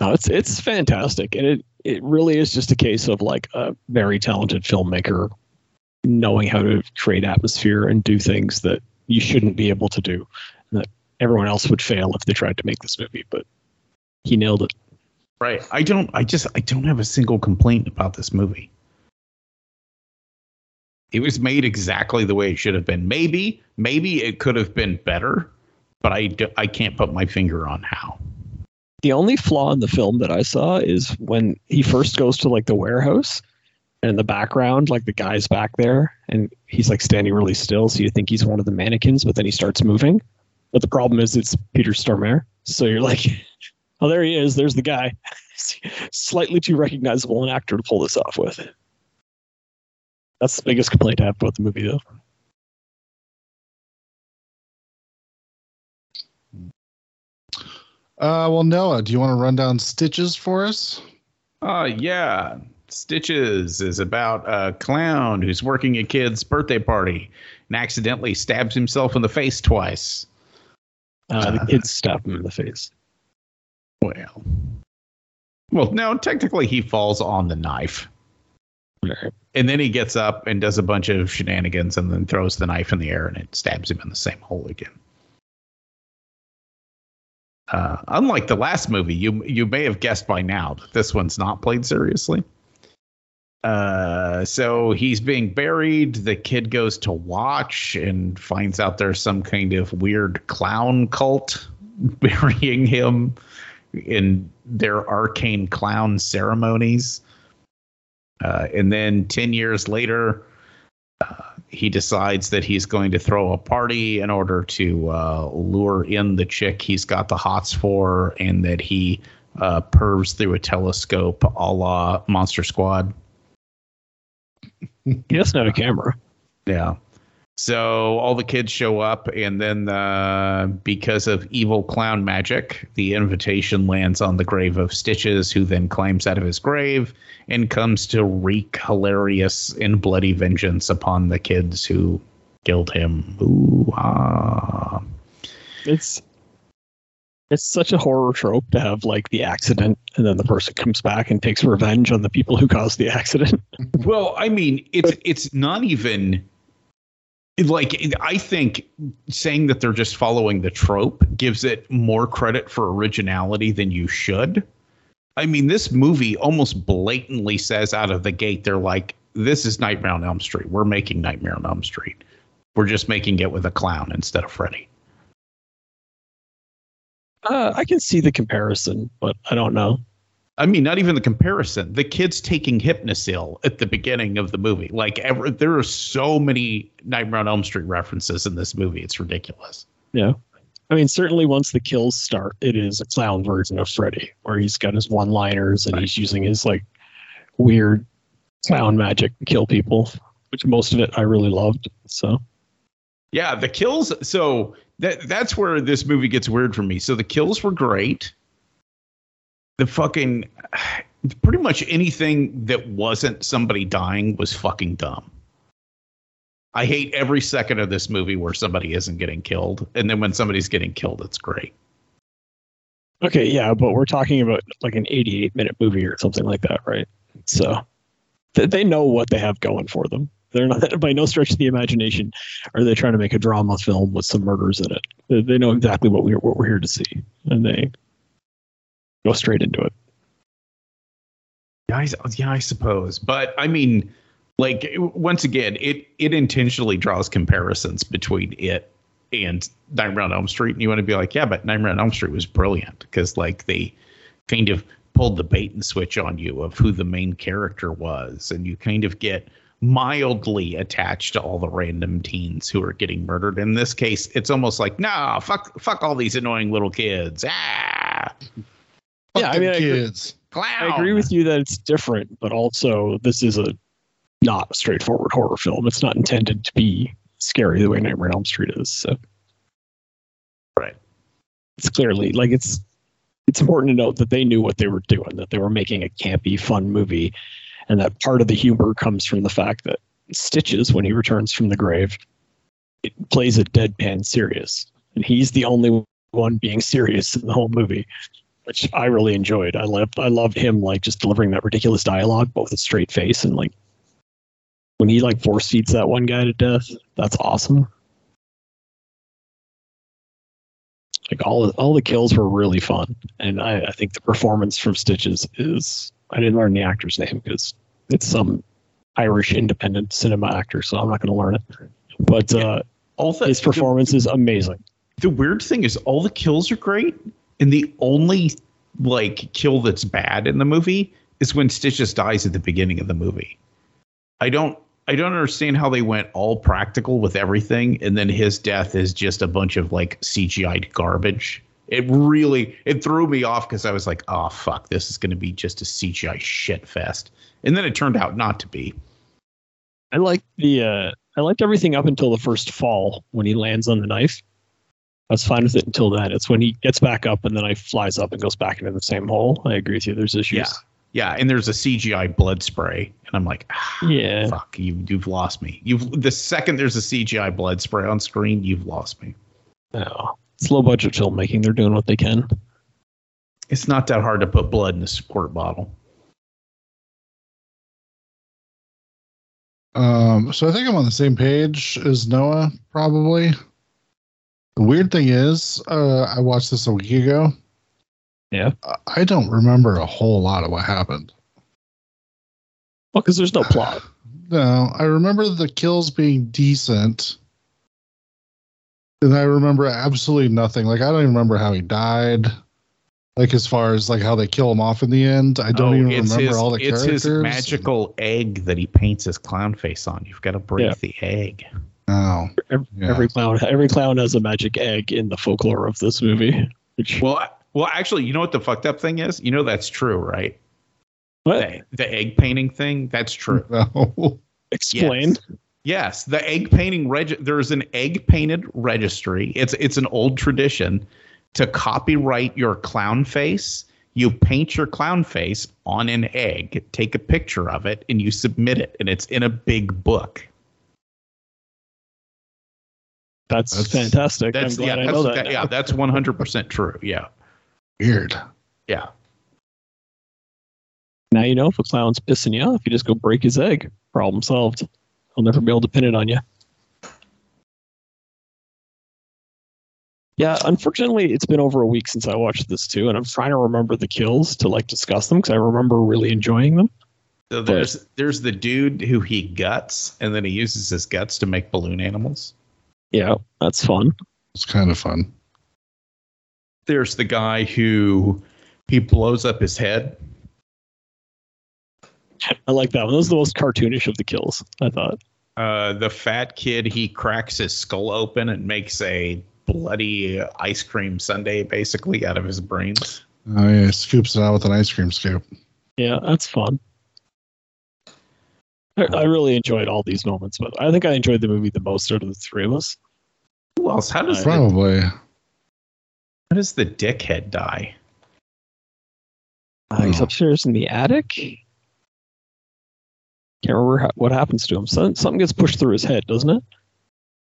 No, it's it's fantastic, and it it really is just a case of like a very talented filmmaker knowing how to create atmosphere and do things that you shouldn't be able to do, that everyone else would fail if they tried to make this movie. But he nailed it. Right. I don't I just I don't have a single complaint about this movie. It was made exactly the way it should have been. Maybe, maybe it could have been better, but I, d- I can't put my finger on how. The only flaw in the film that I saw is when he first goes to like the warehouse and in the background, like the guy's back there and he's like standing really still. So you think he's one of the mannequins, but then he starts moving. But the problem is it's Peter Stormare. So you're like, <laughs> oh, there he is. There's the guy. <laughs> Slightly too recognizable an actor to pull this off with. That's the biggest complaint I have about the movie, though. Uh, well, Noah, do you want to run down Stitches for us? Uh, yeah. Stitches is about a clown who's working a kid's birthday party and accidentally stabs himself in the face twice. Uh, the kids stab him in the face. Well, well, no, technically he falls on the knife. Right. And then he gets up and does a bunch of shenanigans and then throws the knife in the air and it stabs him in the same hole again. Uh, unlike the last movie, you you may have guessed by now that this one's not played seriously. Uh, so he's being buried. The kid goes to watch and finds out there's some kind of weird clown cult <laughs> burying him in their arcane clown ceremonies. Uh, and then 10 years later, uh, he decides that he's going to throw a party in order to uh, lure in the chick he's got the hots for, and that he uh, pervs through a telescope a la Monster Squad. <laughs> He doesn't have a camera. Yeah. So all the kids show up, and then uh, because of evil clown magic, the invitation lands on the grave of Stitches, who then climbs out of his grave and comes to wreak hilarious and bloody vengeance upon the kids who killed him. Ooh, ah. It's it's such a horror trope to have like the accident and then the person comes back and takes revenge on the people who caused the accident. <laughs> Well, I mean, it's it's not even like I think saying that they're just following the trope gives it more credit for originality than you should. I mean, this movie almost blatantly says out of the gate, they're like, "This is Nightmare on Elm Street. We're making Nightmare on Elm Street. We're just making it with a clown instead of Freddy." Uh, I can see the comparison, but I don't know. I mean, not even the comparison. The kids taking Hypnocil at the beginning of the movie. Like, ever, there are so many Nightmare on Elm Street references in this movie. It's ridiculous. Yeah. I mean, certainly once the kills start, it is a clown version of Freddy, where he's got his one liners and he's using his like weird clown magic to kill people, which most of it I really loved. So, Yeah, the kills. So that that's where this movie gets weird for me. So the kills were great. The fucking pretty much anything that wasn't somebody dying was fucking dumb. I hate every second of this movie where somebody isn't getting killed, and then when somebody's getting killed, it's great. okay, yeah, but we're talking about like an 88 minute movie or something like that, right? So th- they know what they have going for them. They're not, <laughs> by no stretch of the imagination, are they trying to make a drama film with some murders in it. They, know exactly what we're what we're here to see, and they go straight into it. Yeah, I, yeah, I suppose. But I mean, like once again, it it intentionally draws comparisons between it and Nightmare on Elm Street, and you want to be like, yeah, but Nightmare on Elm Street was brilliant because like they kind of pulled the bait and switch on you of who the main character was, and you kind of get mildly attached to all the random teens who are getting murdered. In this case, it's almost like, no, fuck, fuck all these annoying little kids. Ah, Fuck Yeah, I mean, I agree- I agree with you that it's different, but also this is a not a straightforward horror film. It's not intended to be scary the way Nightmare on Elm Street is. So Right. it's clearly like it's it's important to note that they knew what they were doing, that they were making a campy, fun movie, and that part of the humor comes from the fact that Stitches, when he returns from the grave, it plays it deadpan serious, and he's the only one being serious in the whole movie, which I really enjoyed. I loved I loved him like just delivering that ridiculous dialogue, but with a straight face, and like when he like force feeds that one guy to death, that's awesome. Like all all the kills were really fun, and I, I think the performance from Stitches is I didn't learn the actor's name because it's some Irish independent cinema actor, so I'm not going to learn it. But uh, All the, his performance is amazing. the weird thing is all the kills are great and the only like kill that's bad in the movie is when Stitch just dies at the beginning of the movie i don't i don't understand how they went all practical with everything and then his death is just a bunch of like cgi garbage it really it threw me off because i was like oh fuck this is going to be just a cgi shit fest and then it turned out not to be I liked the uh, I liked everything up until the first fall when he lands on the knife. I was fine with it until then. It's when he gets back up and then I flies up and goes back into the same hole. I agree with you. There's issues. yeah yeah and there's a cgi blood spray and i'm like ah, Yeah. fuck you you've lost me you've the second there's a cgi blood spray on screen you've lost me No. It's low budget filmmaking. They're doing what they can. it's not that hard to put blood in a squirt bottle Um, so I think I'm on the same page as Noah, probably. The weird thing is, uh, I watched this a week ago. Yeah. I- I don't remember a whole lot of what happened. Well, because there's no plot. <sighs> No, I remember the kills being decent. And I remember absolutely nothing. Like I don't even remember how he died. Like as far as like how they kill him off in the end. I don't Oh, even remember his, all the It's characters. his magical egg that he paints his clown face on. You've got to break Yeah. the egg. Oh, Every, Yeah. every clown, every clown has a magic egg in the folklore of this movie. Which Well, well, actually, you know what the fucked up thing is? You know that's true, right? what? The, the egg painting thing. That's true. <laughs> no. Explain. Yes. Yes, the egg painting reg- there's an egg painted registry. It's it's an old tradition to copyright your clown face. You paint your clown face on an egg, take a picture of it, and you submit it, and it's in a big book. That's, That's- fantastic. That's I'm glad yeah, I know that. that- yeah, that's one hundred percent true. Yeah, Weird. yeah. Now you know if a clown's pissing you off, you just go break his egg. Problem solved. He'll never be able to pin it on you. Yeah, unfortunately, it's been over a week since I watched this too, and I'm trying to remember the kills to like discuss them because I remember really enjoying them. So there's there's the dude who he guts, and then he uses his guts to make balloon animals. Yeah, that's fun. It's kind of fun. There's the guy who he blows up his head I like that one. That was the most cartoonish of the kills. I thought. Uh, the fat kid, he cracks his skull open and makes a bloody ice cream sundae basically out of his brains. Oh yeah, scoops it out with an ice cream scoop. Yeah, that's fun. I, I really enjoyed all these moments, but I think I enjoyed the movie the most out of the three of us. Who else? How does, the, Probably. how does the dickhead die? Uh, he's Oh. upstairs in the attic. Can't remember how, what happens to him. Something, something gets pushed through his head, doesn't it?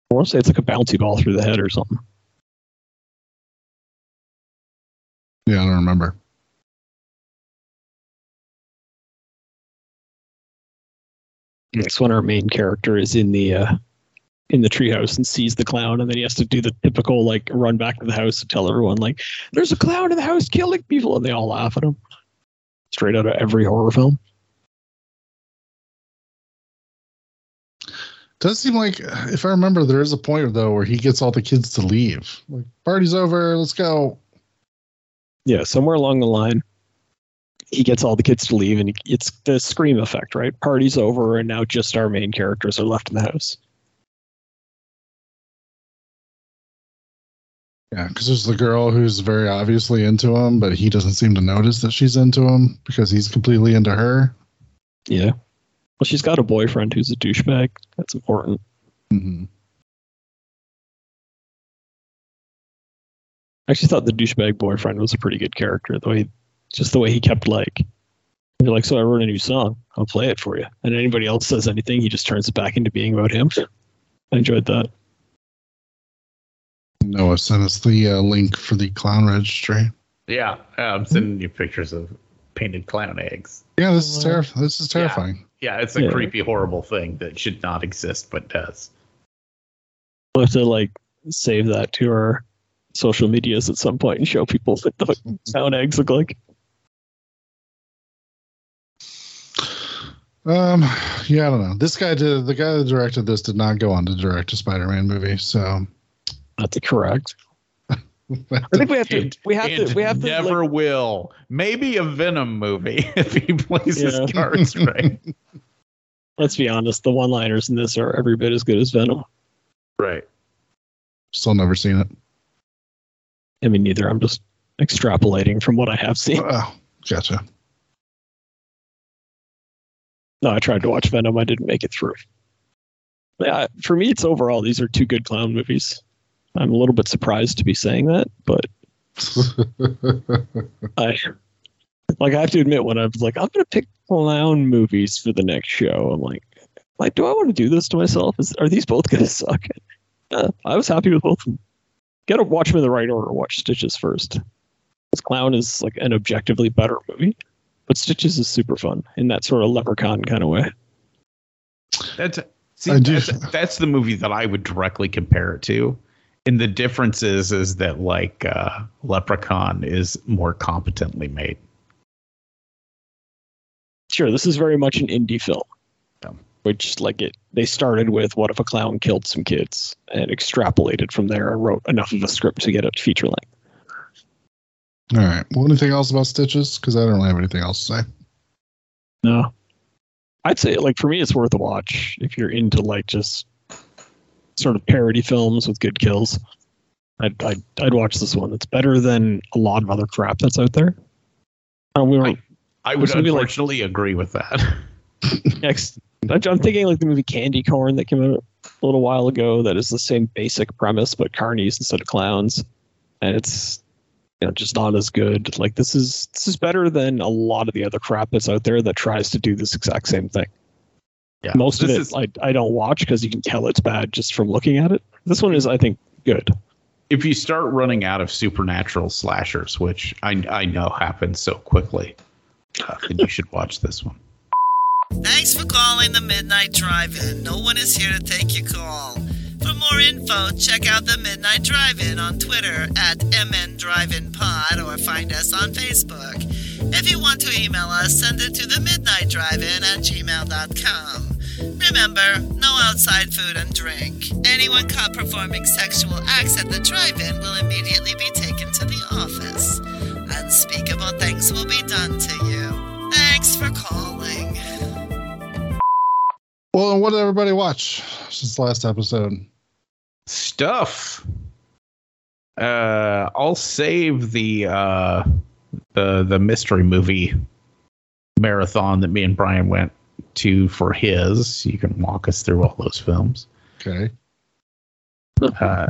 I want to say it's like a bouncy ball through the head or something. Yeah, I don't remember. It's when our main character is in the uh, in the treehouse and sees the clown, and then he has to do the typical like run back to the house to tell everyone like, "There's a clown in the house killing people," and they all laugh at him. Straight out of every horror film. Does seem like, if I remember, there is a point though where he gets all the kids to leave. Like, party's over, let's go. Yeah, somewhere along the line, he gets all the kids to leave, and he, it's the scream effect, right? Party's over, and now just our main characters are left in the house. Yeah, because there's the girl who's very obviously into him, but he doesn't seem to notice that she's into him because he's completely into her. Yeah. Well, she's got a boyfriend who's a douchebag. That's important. hmm I actually thought the douchebag boyfriend was a pretty good character. The way, just the way he kept like, you're like, so I wrote a new song. I'll play it for you. And anybody else says anything, he just turns it back into being about him. I enjoyed that. Noah sent us the uh, link for the clown registry. Yeah, uh, I'm sending you pictures of painted clown eggs. Yeah, this is terrifying. This is terrifying. Yeah, it's a Yeah. creepy, horrible thing that should not exist but does. We'll have to like save that to our social medias at some point and show people what the <laughs> clown eggs look like. Um, yeah, I don't know. This guy did. The guy that directed this did not go on to direct a Spider-Man movie. So That's correct. I think we have to. And- We have to. We have to. never like- will. Maybe a Venom movie <laughs> if he plays Yeah. his cards right. <laughs> let's be honest. The one-liners in this are every bit as good as Venom. right. still never seen it. I mean, neither. I'm just extrapolating from what I have seen. Oh, gotcha. No, I tried to watch Venom. I didn't make it through. Yeah, for me, it's overall these are two good clown movies. I'm a little bit surprised to be saying that, but <laughs> I like I have to admit when I was like I'm gonna pick clown movies for the next show. I'm like, like, do I want to do this to myself? Is are these both gonna <laughs> suck? Uh, I was happy with both of them. Gotta watch them in the right order. Watch Stitches first. This clown is like an objectively better movie, but Stitches is super fun in that sort of leprechaun kind of way. That's see, that's, that's the movie that I would directly compare it to. And the difference is is that like uh, Leprechaun is more competently made. Sure, this is very much an indie film. Yeah. Which like it they started with what if a clown killed some kids and extrapolated from there and wrote enough of a script to get it feature length. All right. Well, anything else about Stitches? Because I don't really have anything else to say. No. I'd say like for me it's worth a watch if you're into like just sort of parody films with good kills. I'd I'd, I'd watch this one. It's better than a lot of other crap that's out there. Uh, we were I- I would be like- unfortunately agree with that. <laughs> next. I'm thinking like the movie Candy Corn that came out a little while ago. That is the same basic premise, but carnies instead of clowns, and it's you know just not as good. Like this is this is better than a lot of the other crap that's out there that tries to do this exact same thing. Yeah, Most of this it is- I I don't watch because you can tell it's bad just from looking at it. This one is I think good. if you start running out of supernatural slashers, which I I know happens so quickly, uh, then you should watch this one. Thanks for calling the Midnight Drive-In. No one is here to take your call. For more info, check out the Midnight Drive-In on Twitter at MN Drive-In Pod or find us on Facebook. If you want to email us, send it to the Midnight Drive-In at gmail.com. Remember, no outside food and drink. Anyone caught performing sexual acts at the drive-in will immediately be taken to the office. Unspeakable things will be done to you. Thanks for calling. Well, and what did everybody watch since the last episode? Stuff. Uh, I'll save the uh, the the mystery movie marathon that me and Brian went to for his. You can walk us through all those films. Okay. Uh,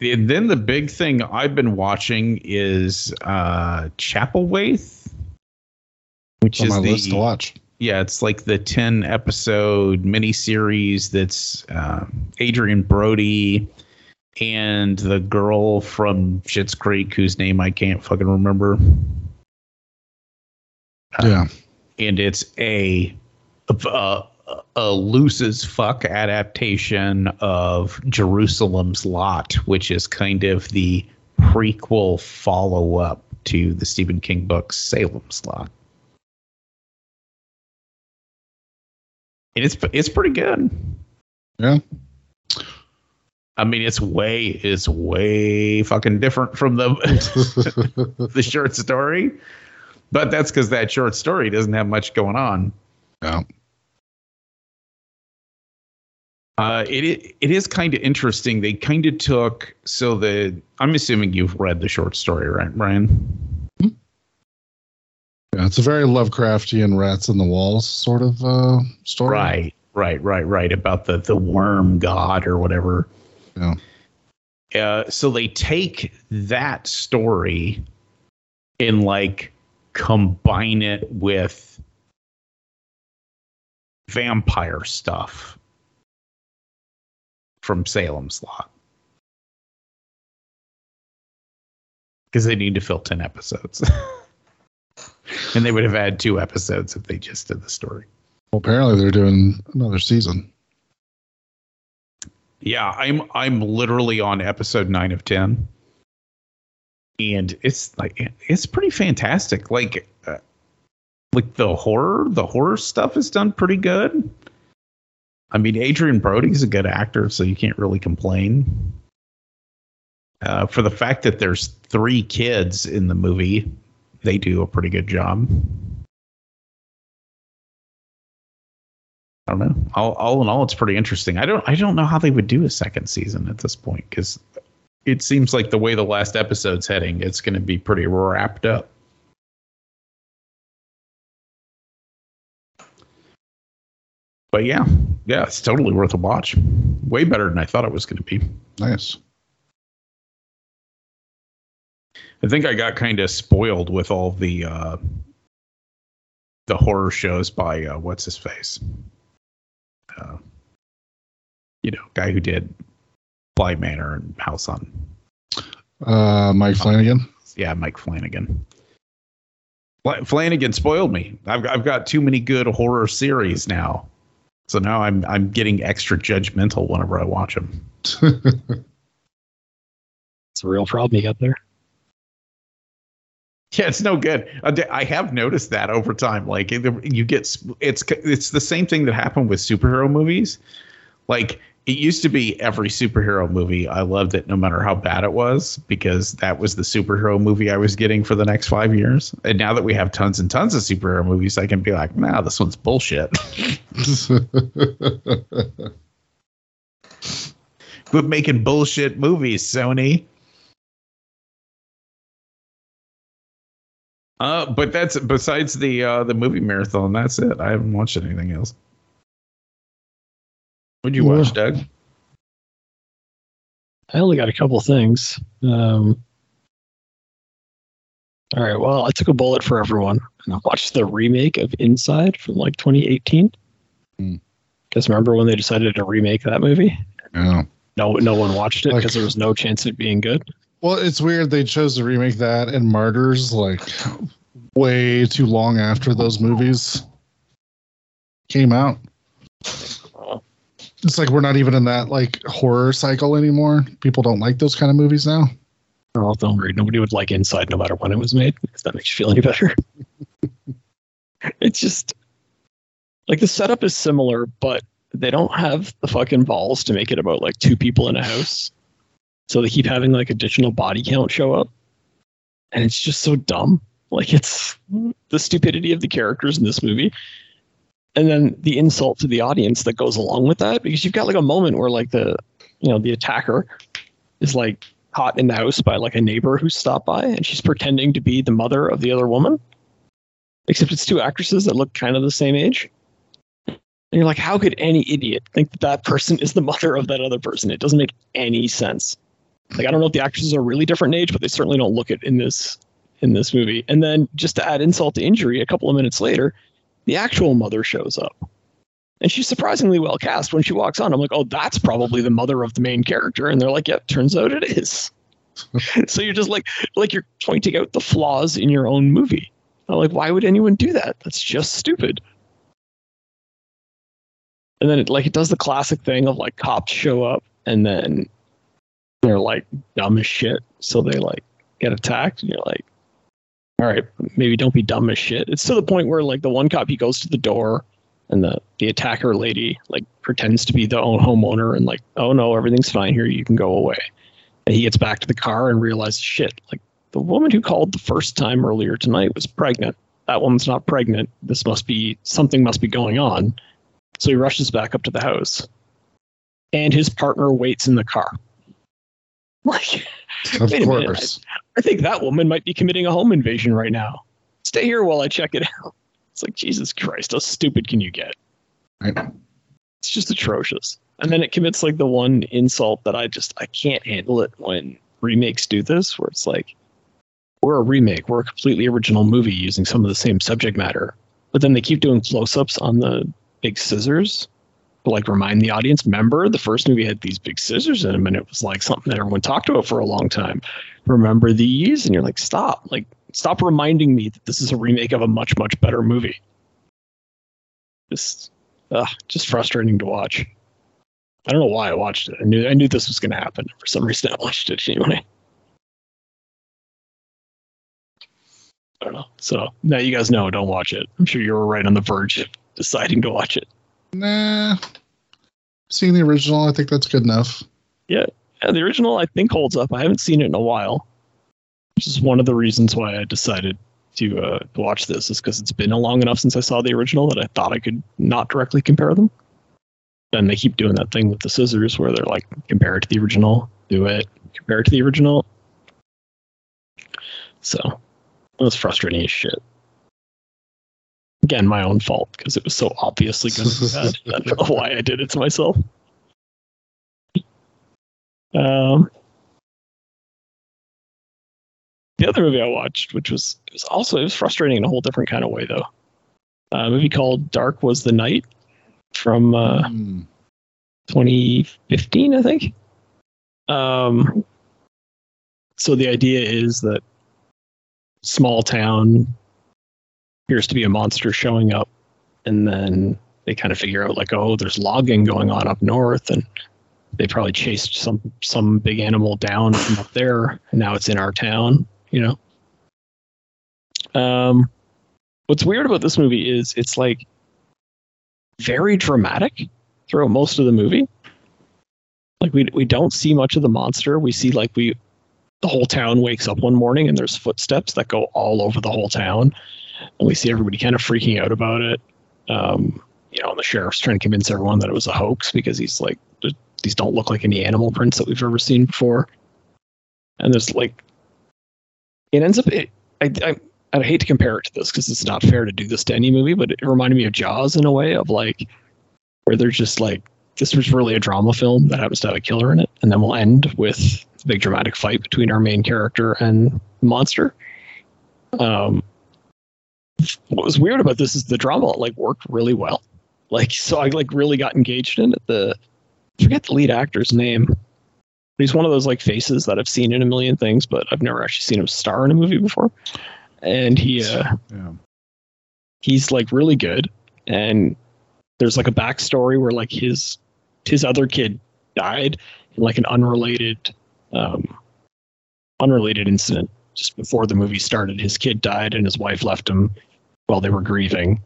and then the big thing I've been watching is uh, Chapelwaite, which On is my the list to watch. yeah, it's like the ten episode miniseries that's uh, Adrien Brody and the girl from Schitt's Creek whose name I can't fucking remember. Yeah. and it's a Uh, a, a loose as fuck adaptation of Jerusalem's Lot, which is kind of the prequel follow up to the Stephen King book Salem's Lot. And it's it's pretty good. Yeah. I mean, it's way it's way fucking different from the <laughs> the short story, but that's because that short story doesn't have much going on. yeah. Uh, it it is kind of interesting. They kind of took so the I'm assuming you've read the short story, right, Brian? Yeah. It's a very Lovecraftian rats in the walls sort of uh, story. Right, right, right, right. About the the worm god or whatever. Yeah. Uh, so they take that story and like combine it with vampire stuff from Salem's Lot. Because they need to fill 10 episodes. <laughs> and they would have had two episodes if they just did the story. Well, apparently they're doing another season. Yeah, I'm I'm literally on episode 9 of 10. And it's like it's pretty fantastic. Like uh, like the horror, the horror stuff is done pretty good. I mean, Adrien Brody's a good actor, so you can't really complain. Uh, for the fact that there's three kids in the movie, they do a pretty good job. I don't know. All, all in all, it's pretty interesting. I don't I don't know how they would do a second season at this point because it seems like the way the last episode's heading, it's going to be pretty wrapped up. But yeah, yeah, it's totally worth a watch. Way better than I thought it was going to be. Nice. I think I got kind of spoiled with all the uh, the horror shows by uh, what's his face, uh, you know, guy who did Bly Manor and House on, Uh, Mike Flanagan. yeah, Mike Flanagan. Flanagan spoiled me. I've I've got too many good horror series now, so now I'm I'm getting extra judgmental whenever I watch them. <laughs> It's a real problem you got there. Yeah, it's no good. Uh, I have noticed that over time. Like you get, it's it's the same thing that happened with superhero movies. Like it used to be every superhero movie. I loved it no matter how bad it was because that was the superhero movie I was getting for the next five years. And now that we have tons and tons of superhero movies, I can be like, nah, this one's bullshit. <laughs> Quit making bullshit movies, Sony. Uh, but that's besides the uh the movie marathon. That's it. I haven't watched anything else. What'd you watch, Yeah. Doug? I only got a couple things. Um, all right. Well, I took a bullet for everyone, and I watched the remake of Inside from like 2018. Hmm. Guys, remember when they decided to remake that movie? yeah. No, no one watched it Like- because there was no chance of it being good. Well, it's weird they chose to remake that and Martyrs like way too long after those movies came out. It's like we're not even in that like horror cycle anymore. People don't like those kind of movies now. Oh, don't worry. Nobody would like Inside no matter when it was made. If that makes you feel any better. <laughs> it's just like the setup is similar, but they don't have the fucking balls to make it about like two people in a house. So they keep having like additional body count show up. And it's just so dumb. Like it's the stupidity of the characters in this movie. And then the insult to the audience that goes along with that, because you've got like a moment where like the you know, the attacker is like caught in the house by like a neighbor who stopped by and she's pretending to be the mother of the other woman. Except it's two actresses that look kind of the same age. And you're like, how could any idiot think that that person is the mother of that other person? It doesn't make any sense. Like, I don't know if the actresses are really different in age, but they certainly don't look it in this in this movie. And then just to add insult to injury, a couple of minutes later, the actual mother shows up. And she's surprisingly well cast when she walks on. I'm like, oh, that's probably the mother of the main character. And they're like, yep, turns out it is. <laughs> so you're just like, like you're pointing out the flaws in your own movie. I'm like, why would anyone do that? That's just stupid. And then it like it does the classic thing of like cops show up and then they're like dumb as shit. So they like get attacked and you're like, all right, maybe don't be dumb as shit. It's to the point where like the one cop he goes to the door and the the attacker lady like pretends to be the own homeowner and like, oh no, everything's fine here, you can go away. And he gets back to the car and realizes shit, like the woman who called the first time earlier tonight was pregnant. That woman's not pregnant. This must be something must be going on. So he rushes back up to the house. And his partner waits in the car. Like Of Wait minute, course. I think that woman might be committing a home invasion right now. Stay here while I check it out. <laughs> It's like, Jesus Christ, how stupid can you get? Right. It's just atrocious. And then it commits like the one insult that I just I can't handle it when remakes do this, where it's like, we're a remake, we're a completely original movie using some of the same subject matter. But then they keep doing close-ups on the big scissors like remind the audience, remember the first movie had these big scissors in them and it was like something that everyone talked about for a long time. Remember these? And you're like, stop. Like, stop reminding me that this is a remake of a much, much better movie. Just uh, just frustrating to watch. I don't know why I watched it. I knew I knew this was gonna happen. For some reason <laughs> I watched it anyway. I don't know. So now you guys know, don't watch it. I'm sure you were right on the verge of deciding to watch it. Nah. Seeing the original, I think that's good enough. Yeah, the original I think holds up. I haven't seen it in a while, which is one of the reasons why I decided to uh, to watch this. Is because it's been a long enough since I saw the original that I thought I could not directly compare them. And they keep doing that thing with the scissors where they're like compare it to the original, do it, compare it to the original. So was frustrating as shit. Again, my own fault because it was so obviously going to be bad. I don't know why I did it to myself. Um, the other movie I watched, which was it was also it was frustrating in a whole different kind of way though. Uh, a movie called Dark Was the Night from uh, Hmm. 2015, I think. Um, so the idea is that small town appears to be a monster showing up, and then they kind of figure out like, oh, there's logging going on up north, and they probably chased some some big animal down from up there, and now it's in our town. You know. Um, what's weird about this movie is it's like very dramatic throughout most of the movie. Like we we don't see much of the monster. We see like we the whole town wakes up one morning and there's footsteps that go all over the whole town, and we see everybody kind of freaking out about it. Um, you know, and the sheriff's trying to convince everyone that it was a hoax because he's like, these don't look like any animal prints that we've ever seen before. And there's like, it ends up. It, I, I I hate to compare it to this because it's not fair to do this to any movie, but it reminded me of Jaws in a way of like where they're just like this was really a drama film that happens to have a killer in it, and then we'll end with a big dramatic fight between our main character and the monster. Um, what was weird about this is the drama like worked really well. Like so, I like really got engaged in it. The I forget the lead actor's name. He's one of those like faces that I've seen in a million things, but I've never actually seen him star in a movie before. And he, uh, Yeah. he's like really good. And there's like a backstory where like his his other kid died in like an unrelated um, unrelated incident just before the movie started. His kid died and his wife left him while they were grieving.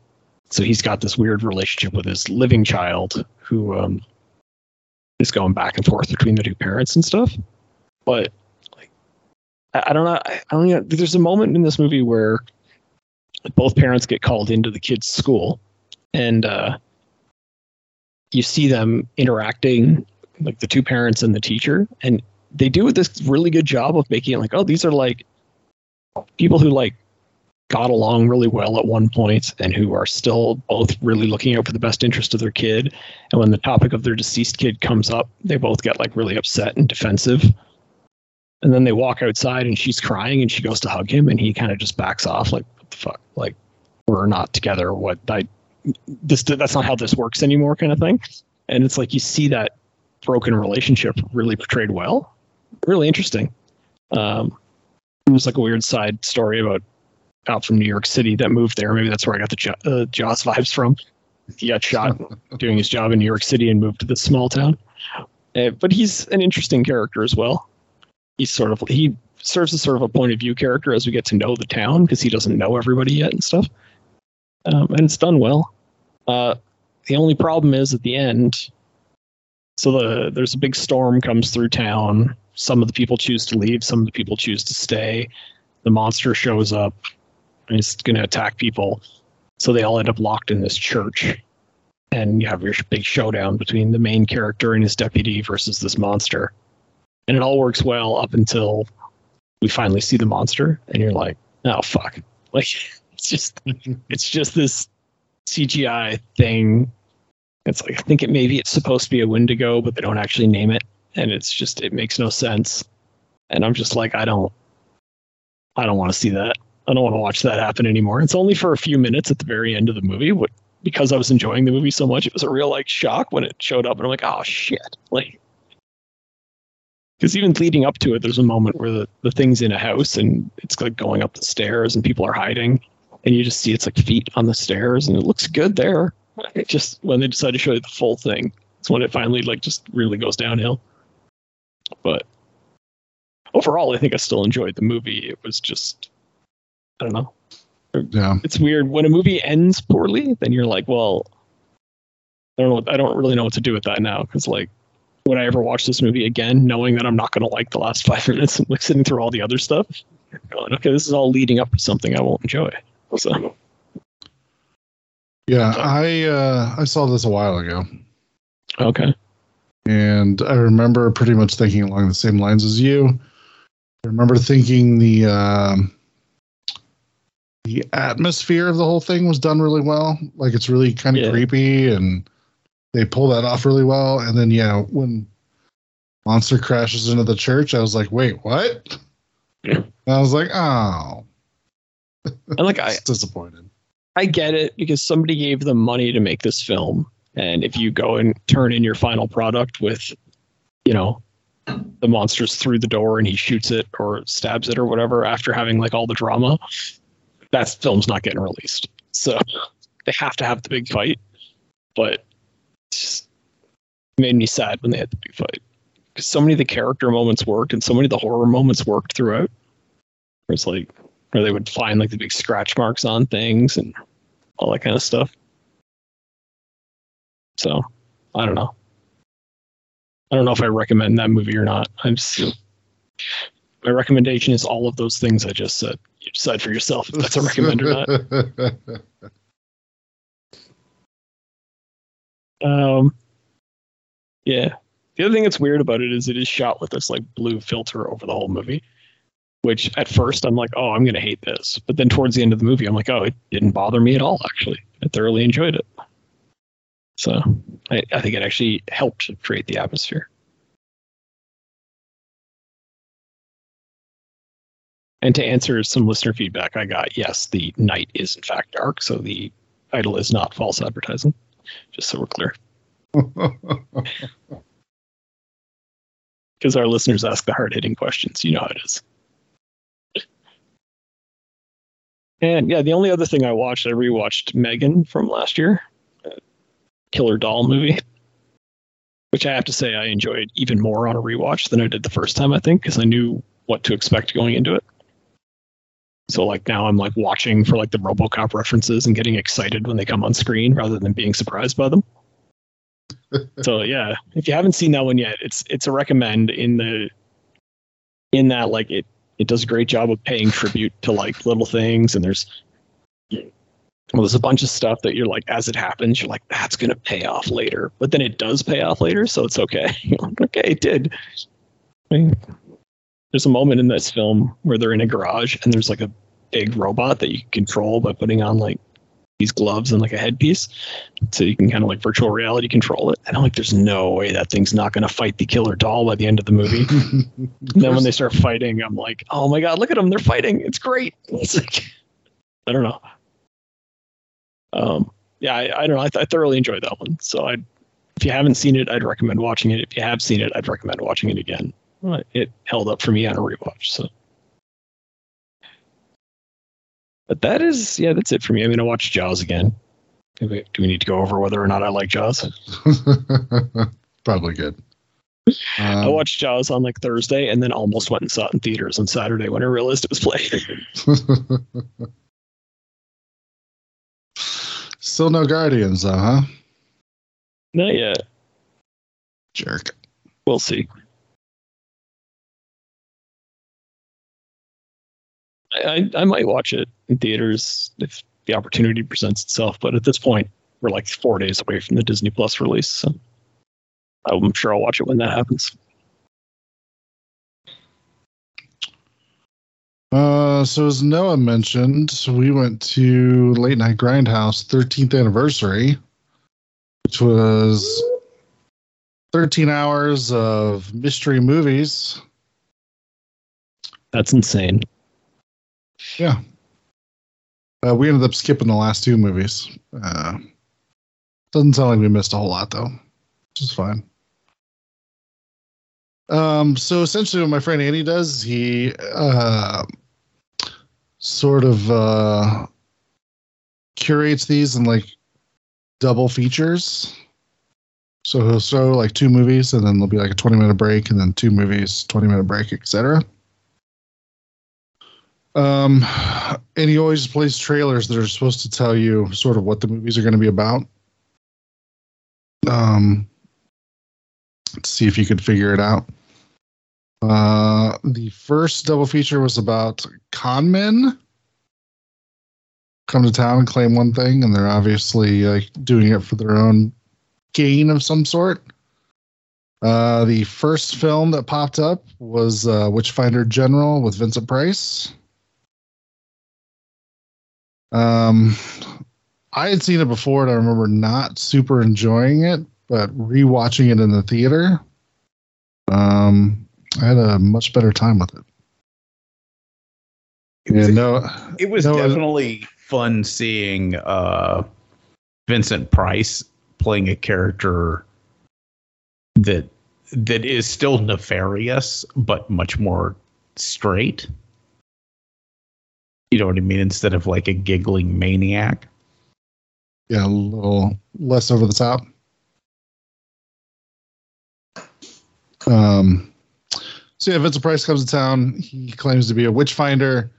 So he's got this weird relationship with his living child who um, is going back and forth between the two parents and stuff. But like, I, I don't know. I, I don't know. There's a moment in this movie where both parents get called into the kid's school, and uh, you see them interacting, like the two parents and the teacher, and they do this really good job of making it like, oh, these are like people who like got along really well at one point and who are still both really looking out for the best interest of their kid. And when the topic of their deceased kid comes up, they both get like really upset and defensive. And then they walk outside and she's crying and she goes to hug him and he kind of just backs off like what the fuck like we're not together what I this that's not how this works anymore kind of thing. And it's like you see that broken relationship really portrayed well. Really interesting. Um it was like a weird side story about out from New York City that moved there. Maybe that's where I got the jo- uh, Jaws vibes from. He got shot <laughs> doing his job in New York City and moved to this small town. Uh, but he's an interesting character as well. He's sort of he serves as sort of a point of view character as we get to know the town because he doesn't know everybody yet and stuff. Um, and it's done well. Uh, the only problem is at the end. So the there's a big storm comes through town. Some of the people choose to leave. Some of the people choose to stay. The monster shows up and it's going to attack people. So they all end up locked in this church. And you have your big showdown between the main character and his deputy versus this monster. And it all works well up until we finally see the monster. And you're like, oh, fuck. <laughs> Like, it's just, it's just this CGI thing. It's like, I think it maybe it's supposed to be a Wendigo, but they don't actually name it. And it's just, it makes no sense. And I'm just like, I don't, I don't want to see that. I don't want to watch that happen anymore. It's only for a few minutes at the very end of the movie, but because I was enjoying the movie so much, it was a real like shock when it showed up, and I'm like, oh shit, like. Because even leading up to it, there's a moment where the, the thing's in a house and it's like going up the stairs and people are hiding, and you just see it's like feet on the stairs and it looks good there. It just when they decide to show you the full thing, it's when it finally like just really goes downhill. But overall, I think I still enjoyed the movie. It was just, I don't know. Yeah. It's weird when a movie ends poorly. Then you're like, well, I don't know. I don't really know what to do with that now because like, would I ever watch this movie again, knowing that I'm not going to like the last <laughs> five minutes and like sitting through all the other stuff? Going, okay, this is all leading up to something I won't enjoy. So Yeah. I uh I saw this a while ago. okay, and I remember pretty much thinking along the same lines as you. I remember thinking the um, the atmosphere of the whole thing was done really well. Like it's really kind of Yeah. creepy, and they pull that off really well. And then yeah, when monster crashes into the church, I was like, wait, what? Yeah. And I was like, oh, and like <laughs> I, disappointed. I get it because somebody gave them money to make this film. And if you go and turn in your final product with, you know, the monsters through the door and he shoots it or stabs it or whatever after having like all the drama, that film's not getting released. So they have to have the big fight. But just- made me sad when they had the big fight because so many of the character moments worked and so many of the horror moments worked throughout. It's like where they would find like the big scratch marks on things and all that kind of stuff. So I don't know. I don't know if I recommend that movie or not. I'm still, my recommendation is all of those things I just said. You decide for yourself if that's a <laughs> recommend or not. Um, yeah. The other thing that's weird about it is it is shot with this like blue filter over the whole movie, which at first I'm like, oh, I'm gonna hate this, but then towards the end of the movie, I'm like, oh, it didn't bother me at all. Actually, I thoroughly enjoyed it. So I, I think it actually helped create the atmosphere. And to answer some listener feedback I got, yes, the night is in fact dark, so the title is not false advertising just so we're clear. <laughs> Because our listeners ask the hard hitting questions. You know how it is. And yeah, the only other thing I watched, I rewatched Megan from last year, uh, Killer Doll movie, which I have to say I enjoyed even more on a rewatch than I did the first time, I think, because I knew what to expect going into it. So like now I'm like watching for like the RoboCop references and getting excited when they come on screen rather than being surprised by them. <laughs> so yeah, if you haven't seen that one yet, it's it's a recommend in the in that like it it does a great job of paying tribute to like little things and there's well, there's a bunch of stuff that you're like as it happens you're like that's going to pay off later. But then it does pay off later so it's okay. <laughs> Okay it did. I mean, there's a moment in this film where they're in a garage and there's like a big robot that you can control by putting on like these gloves and like a headpiece so you can kind of like virtual reality control it. And i'm like there's no way that thing's not going to fight the killer doll by the end of the movie. <laughs> Then when they start fighting i'm like oh my god look at them they're fighting it's great. <laughs> It's like i don't know. Um yeah i, I don't know I, th- I thoroughly enjoyed that one. So i if you haven't seen it i'd recommend watching it. If you have seen it i'd recommend watching it again. It held up for me on a rewatch. So, but that is yeah, that's it for me. I mean, I watched Jaws again. Do we, do we need to go over whether or not I like Jaws? <laughs> Probably good. Um, I watched Jaws on like Thursday, and then almost went and saw it in theaters on Saturday when I realized it was playing. <laughs> Still no Guardians, though, huh? Not yet. Jerk. We'll see. I, I might watch it in theaters if the opportunity presents itself. But at this point, we're like four days away from the Disney Plus release, so I'm sure I'll watch it when that happens. Uh, so as Noah mentioned, we went to Late Night Grindhouse 13th anniversary, which was 13 hours of mystery movies. That's insane. Yeah. Uh, we ended up skipping the last two movies. Uh, doesn't sound like we missed a whole lot though, which is fine. Um, so essentially, what my friend Andy does, he uh, sort of uh, curates these in like double features. So he'll show like two movies, and then there'll be like a twenty minute break, and then two movies, twenty minute break, etc. Um, and he always plays trailers that are supposed to tell you sort of what the movies are going to be about. Um, let's see if you could figure it out. Uh, the first double feature was about con men come to town and claim one thing, and they're obviously like doing it for their own gain of some sort. Uh, the first film that popped up was uh, Witchfinder General with Vincent Price. Um, I had seen it before, and I remember not super enjoying it, but rewatching it in the theater, um, I had a much better time with it. It was, Yeah, no, it was no, definitely fun seeing uh, Vincent Price playing a character that that is still nefarious but much more straight. You know what I mean? Instead of like a giggling maniac. yeah, a little less over the top. Um, so yeah, Vincent Price comes to town. He claims to be a witch finder,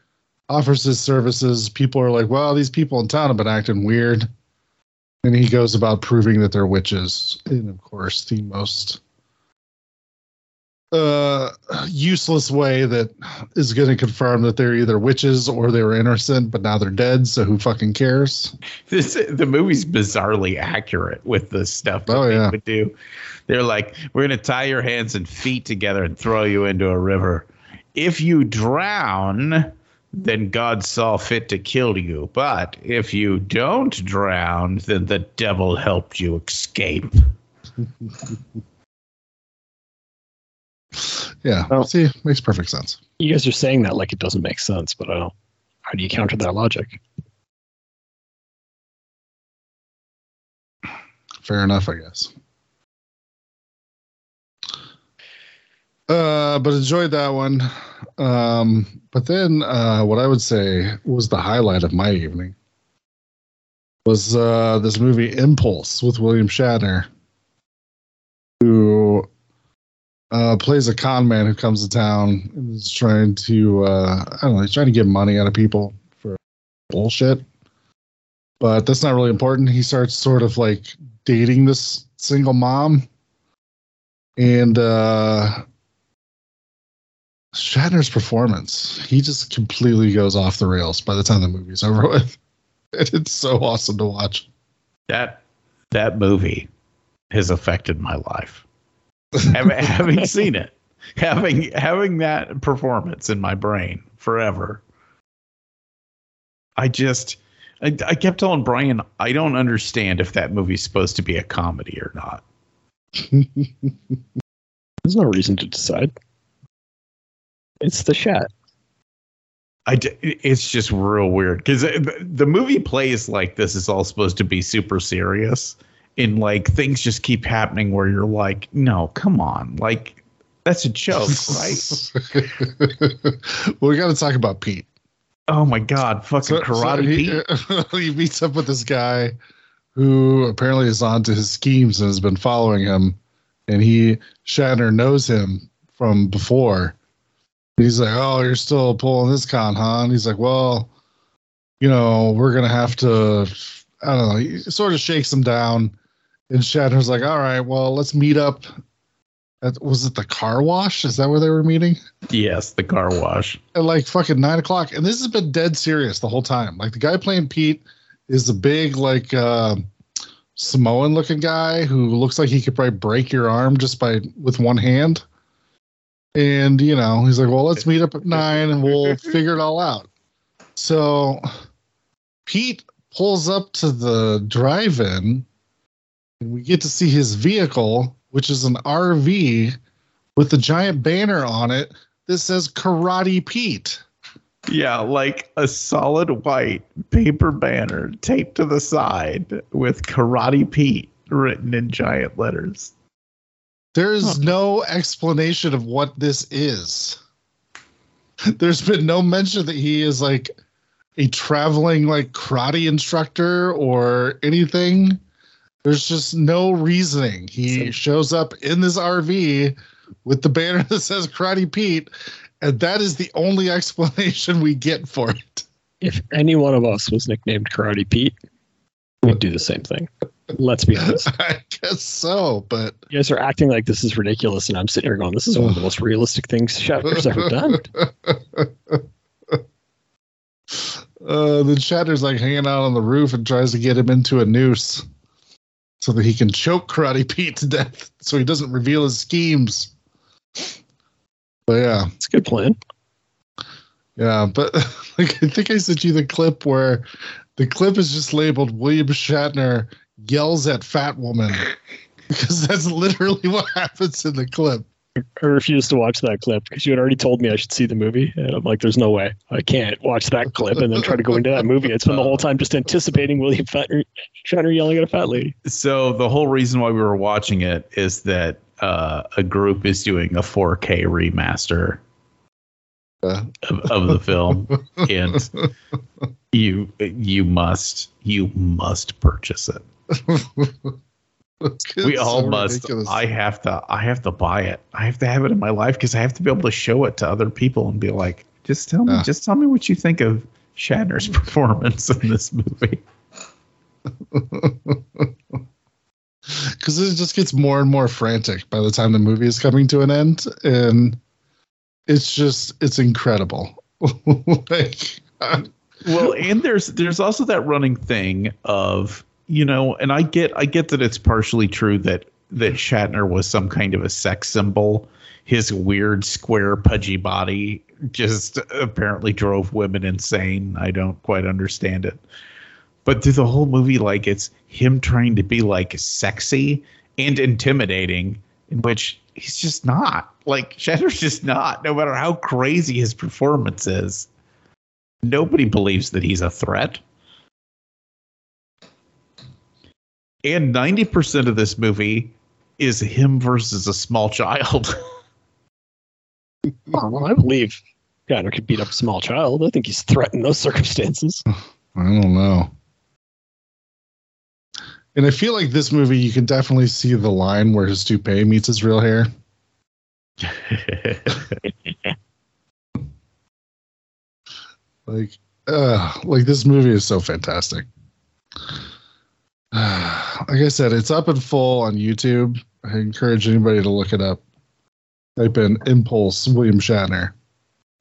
offers his services. People are like, "Well, these people in town have been acting weird," and he goes about proving that they're witches. And of course, the most uh, useless way that is going to confirm that they're either witches or they were innocent, but now they're dead. So who fucking cares? This the movie's bizarrely accurate with the stuff that Oh, they yeah. would do. They're like, we're gonna tie your hands and feet together and throw you into a river. If you drown, then God saw fit to kill you. But if you don't drown, then the devil helped you escape. <laughs> Yeah. Well- See, makes perfect sense. You guys are saying that like it doesn't make sense, but I don't. How do you counter that logic? Fair enough, I guess. Uh, but enjoyed that one. Um, but then uh, what I would say was the highlight of my evening was uh, this movie Impulse with William Shatner, who uh, plays a con man who comes to town and is trying to uh, I don't know, he's trying to get money out of people for bullshit. But that's not really important. He starts sort of like dating this single mom, and uh, Shatner's performance, he just completely goes off the rails by the time the movie's over <laughs> with. It's so awesome to watch. That that movie has affected my life. Having, <laughs> having seen it, having having that performance in my brain forever. I just I, I kept telling Brian I don't understand if that movie's supposed to be a comedy or not. <laughs> There's no reason to decide. It's the chat. I d- it's just real weird because the movie plays like this is all supposed to be super serious, and like things just keep happening where you're like, no, come on, like that's a joke, right? <laughs> well, we got to talk about Pete. oh my god, fucking karate Pete. he, <laughs> he meets up with this guy who apparently is onto his schemes and has been following him. And he, Shatner, knows him from before. He's like, Oh, you're still pulling this con, huh? And he's like, Well, you know, we're going to have to, I don't know. He sort of shakes him down. And Shatner's like, All right, well, let's meet up. At, was it the car wash? Is that where they were meeting? Yes, the car wash. at like fucking nine o'clock, and this has been dead serious the whole time. Like the guy playing Pete is a big like uh, Samoan looking guy who looks like he could probably break your arm just by with one hand. And you know, he's like, "Well, let's meet up at nine, and we'll <laughs> figure it all out." So Pete pulls up to the drive-in, and we get to see his vehicle, which is an RV with a giant banner on it that says Karate Pete. Yeah, like a solid white paper banner taped to the side with Karate Pete written in giant letters. There's no explanation of what this is. <laughs> There's been no mention that he is like a traveling like karate instructor or anything. There's just no reasoning. He So- shows up in this RV with the banner <laughs> that says Karate Pete, and that is the only <laughs> explanation we get for it. If any one of us was nicknamed Karate Pete, we'd do the same thing. Let's be honest. <laughs> I guess so, but You guys are acting like this is ridiculous, and I'm sitting here going, "This is one of the most realistic things Shatner's ever done." Uh, then Shatner's like hanging out on the roof and tries to get him into a noose so that he can choke Karate <laughs> Pete to death so he doesn't reveal his schemes. But yeah, It's a good plan. yeah, but <laughs> like I think I sent you the clip where the clip is just labeled William Shatner yells at fat woman <laughs> because that's literally what happens in the clip. I refused to watch that clip because you had already told me I should see the movie, and I'm like, "There's no way I can't watch that clip and then try to go into that movie." I spent the whole time just anticipating William Fatner, Shatner yelling at a fat lady. So the whole reason why we were watching it is that uh, a group is doing a 4K remaster Yeah. of, of the film, and you you must you must purchase it. <laughs> we all so must. ridiculous. I have to. I have to buy it. I have to have it in my life because I have to be able to show it to other people and be like, just tell me, Yeah. just tell me what you think of Shatner's <laughs> performance in this movie. <laughs> because it just gets more and more frantic by the time the movie is coming to an end and it's just it's incredible <laughs> like well and there's there's also that running thing of you know and i get i get that it's partially true that that shatner was some kind of a sex symbol. His weird square pudgy body just apparently drove women insane. I don't quite understand it. But through the whole movie like it's him trying to be like sexy and intimidating in which he's just not. Like shatner's just not no matter how crazy his performance is. Nobody believes that he's a threat. And 90% of this movie is him versus a small child. <laughs> Well, I believe Shatner could beat up a small child. I think he's threatened those circumstances. <laughs> i don't know and i feel like this movie you can definitely see the line where his toupee meets his real hair <laughs> like uh like this movie is so fantastic <sighs> like i said it's up in full on youtube i encourage anybody to look it up type in impulse william shatner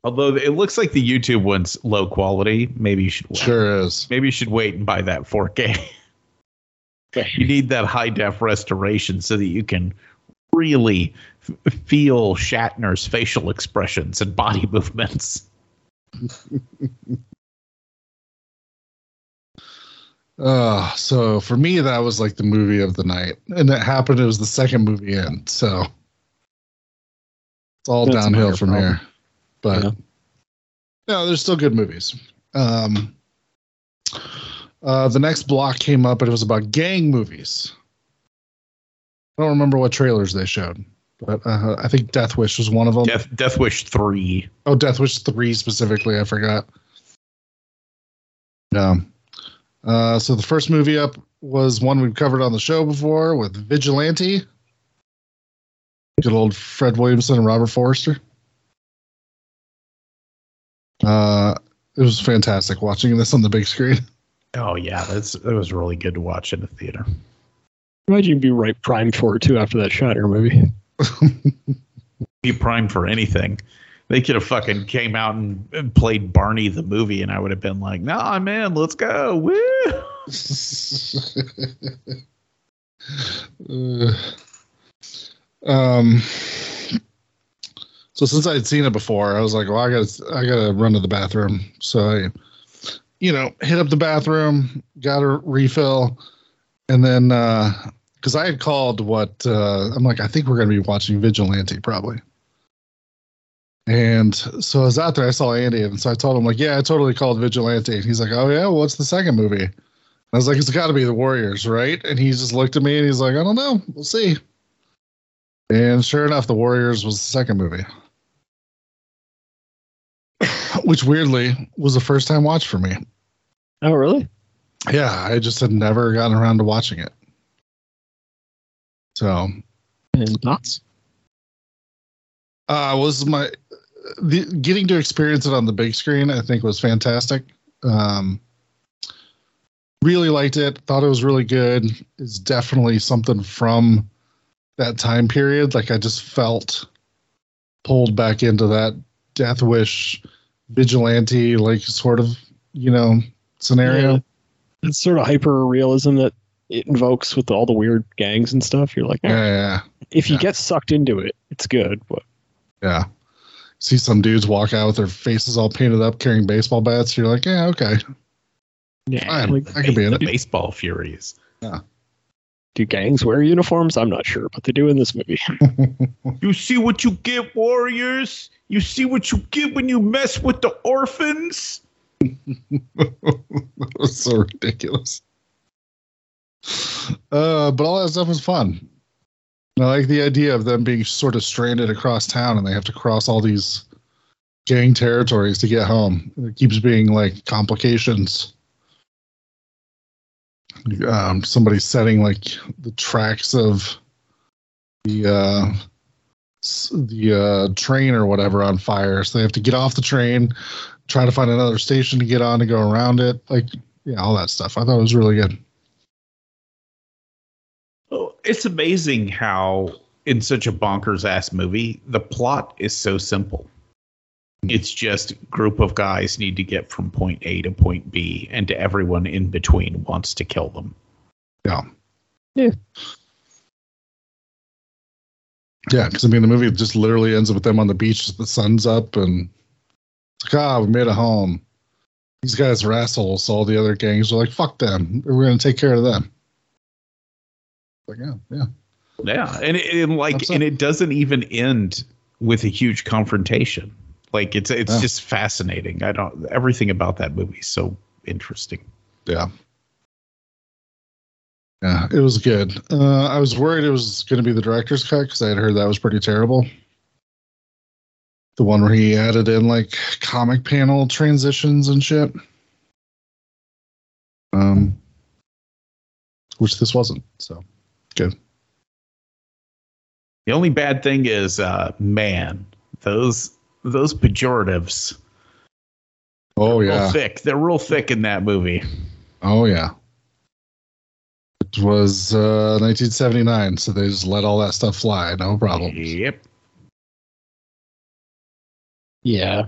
Although it looks like the YouTube one's low quality, maybe you should wait. sure is Maybe you should wait and buy that 4K. <laughs> you need that high def restoration so that you can really f- feel Shatner's facial expressions and body <laughs> movements. <laughs> uh so for me that was like the movie of the night and it happened it was the second movie in so it's all That's downhill from problem. here but Yeah. no there's still good movies um uh the next block came up and it was about gang movies i don't remember what trailers they showed but uh, i think death wish was one of them Death Death Wish 3. Oh, Death Wish 3 specifically, I forgot. Yeah. Uh, so the first movie up was one we've covered on the show before with Vigilante. Good old Fred Williamson and Robert Forster. Uh, it was fantastic watching this on the big screen. <laughs> Oh yeah, that's that was really good to watch in the theater. Imagine you'd be right primed for it too after that Shatner movie. <laughs> Be primed for anything. They could have fucking came out and, and played Barney the movie, and I would have been like, "Nah, man, let's go!" Woo! Uh, <laughs> um so since I'd seen it before, I was like, well, I gotta I gotta run to the bathroom. So I you know, hit up the bathroom, got a refill, and then uh because I had called what uh I'm like, I think we're gonna be watching Vigilante probably. And so I was out there, I saw Andy, and so I told him, like, yeah, I totally called Vigilante. And he's like, Oh yeah, well, what's the second movie? I was like, it's got to be the Warriors, right? And he just looked at me and he's like, I don't know. We'll see. And sure enough, the Warriors was the second movie, <laughs> which weirdly was the first time watch for me. Oh, really? Yeah, I just had never gotten around to watching it. So, And thoughts? uh, was my the, getting to experience it on the big screen, I think was fantastic. Um, really liked it. Thought it was really good. It's definitely something from that time period. Like I just felt pulled back into that Death Wish vigilante, like sort of, you know, scenario. Yeah. It's sort of hyper realism that it invokes with all the weird gangs and stuff. You're like, Yeah, yeah, if you yeah. get sucked into it, it's good. But yeah. See some dudes walk out with their faces all painted up, carrying baseball bats. You're like, yeah, okay, yeah, Fine. like, I could be in the it. baseball furies. Yeah. Do gangs wear uniforms? I'm not sure, but they do in this movie. <laughs> You see what you get, Warriors. You see what you get when you mess with the orphans. <laughs> that was so ridiculous. Uh, but all that stuff was fun. I like the idea of them being sort of stranded across town and they have to cross all these gang territories to get home. It keeps being like complications. um, somebody setting like the tracks of the uh, the uh, train or whatever on fire. So they have to get off the train, try to find another station to get on to go around it. Like yeah, all that stuff. I thought it was really good. It's amazing how, in such a bonkers ass movie, the plot is so simple. It's just group of guys need to get from point A to point B, and everyone in between wants to kill them. Yeah. Yeah. Yeah, because I mean, the movie just literally ends with them on the beach, the sun's up, and it's like, ah, we made a home. These guys are assholes. So all the other gangs are like, fuck them. We're going to take care of them. Like, yeah, yeah. Yeah, and it, and like, and it doesn't even end with a huge confrontation. Like it's it's Yeah. just fascinating. I don't everything about that movie is so interesting. Yeah. Yeah, it was good. Uh, I was worried it was going to be the director's cut because I had heard that was pretty terrible. The one where he added in like comic panel transitions and shit. Um, which this wasn't. So good. The only bad thing is, uh, man, those those pejoratives. Oh real yeah. thick. They're real thick in that movie. Oh yeah. It was uh, 1979, so they just let all that stuff fly. No problem. Yep. Yeah,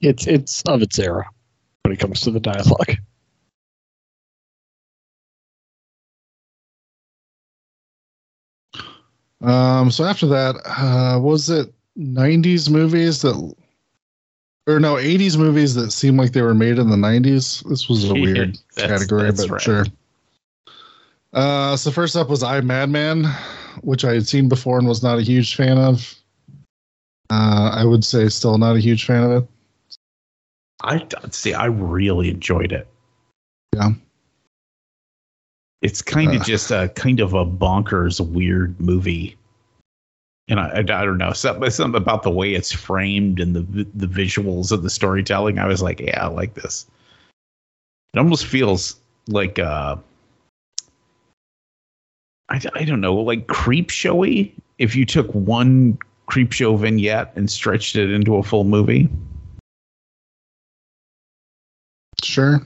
it's it's of its era when it comes to the dialogue. Um, so after that, uh, was it 90s movies that, or no, 80s movies that seemed like they were made in the 90s? This was a <laughs> weird that's- category, that's but right. sure. Uh, so first up was I Madman, which I had seen before and was not a huge fan of. Uh, I would say still not a huge fan of it. I see. I really enjoyed it. Yeah. It's kind of Uh. just a kind of a bonkers, weird movie. And I, I, I don't know something, something about the way it's framed and the the visuals of the storytelling. I was like, yeah, I like this. It almost feels like uh, I, I don't know, like creep showy. If you took one Creepshow vignette and stretched it into a full movie. Sure.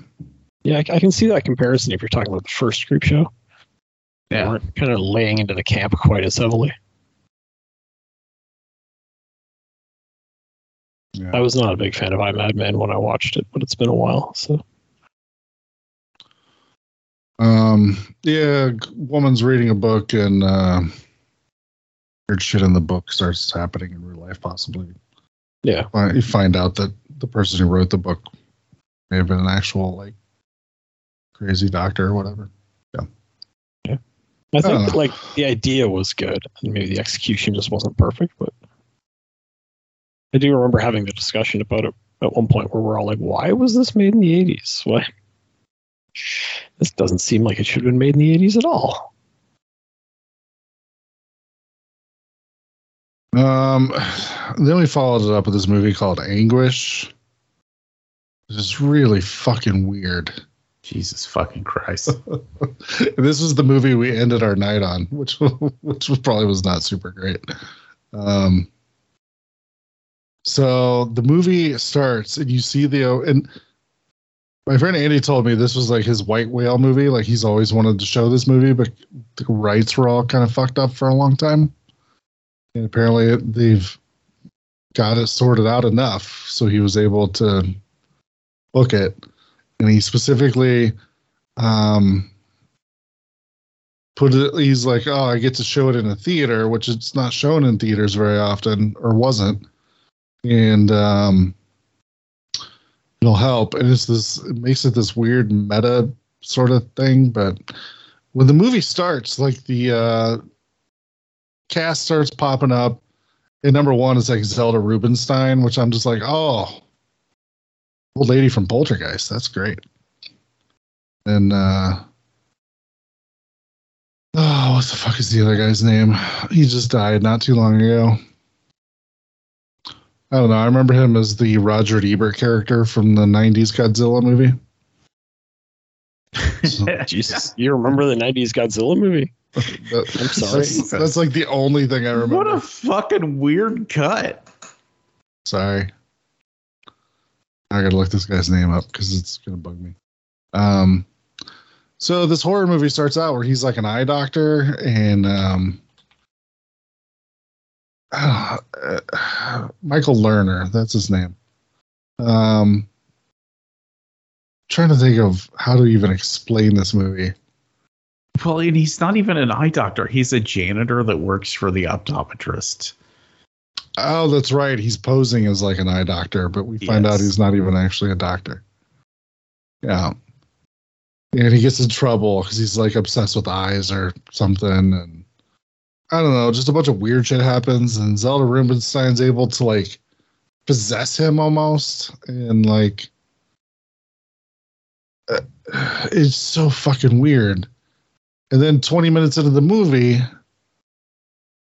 Yeah, I, I can see that comparison if you're talking about the first group show. They Yeah. weren't kind of laying into the camp quite as heavily. Yeah. I was not a big fan of I Madman when I watched it, but it's been a while. So Um, yeah, woman's reading a book and uh, weird shit in the book starts happening in real life, possibly. yeah, You find out that the person who wrote the book may have been an actual like crazy doctor or whatever. Yeah. I think like the idea was good, and maybe the execution just wasn't perfect. But I do remember having the discussion about it at one point where we're all like, "Why was this made in the '80s? Why? <laughs> This doesn't seem like it should have been made in the '80s at all." Um, then we followed it up with this movie called Anguish. This is really fucking weird. Jesus fucking Christ. <laughs> this was the movie we ended our night on, which <laughs> which probably was not super great. Um, so the movie starts, and you see the and my friend Andy told me this was like his white whale movie. Like he's always wanted to show this movie, but the rights were all kind of fucked up for a long time, and apparently they've got it sorted out enough so he was able to book it and he specifically um put it he's like oh i get to show it in a theater which it's not shown in theaters very often or wasn't. And um it'll help. And it's this it makes it this weird meta sort of thing but when the movie starts like the uh cast starts popping up. And number one is like zelda rubinstein which i'm just like oh old lady from poltergeist that's great and uh oh what the fuck is the other guy's name he just died not too long ago i don't know i remember him as the roger ebert character from the 90s godzilla movie <laughs> Jesus, you remember the '90s Godzilla movie? That- I'm sorry. That's, that's like the only thing I remember. what a fucking weird cut. Sorry. I gotta look this guy's name up because it's gonna bug me. Um, so this horror movie starts out where he's like an eye doctor, and um, uh, Michael Lerner, that's his name. Um, trying to think of how to even explain this movie. Well, and he's not even an eye doctor. He's a janitor that works for the optometrist. Oh, that's right. He's posing as like an eye doctor, but we find out he's not even actually a doctor. Yeah. And he gets in trouble because he's like obsessed with eyes or something. And I don't know, just a bunch of weird shit happens. And Zelda Rubinstein's able to like possess him almost. And like, uh, it's so fucking weird. And then 20 minutes into the movie,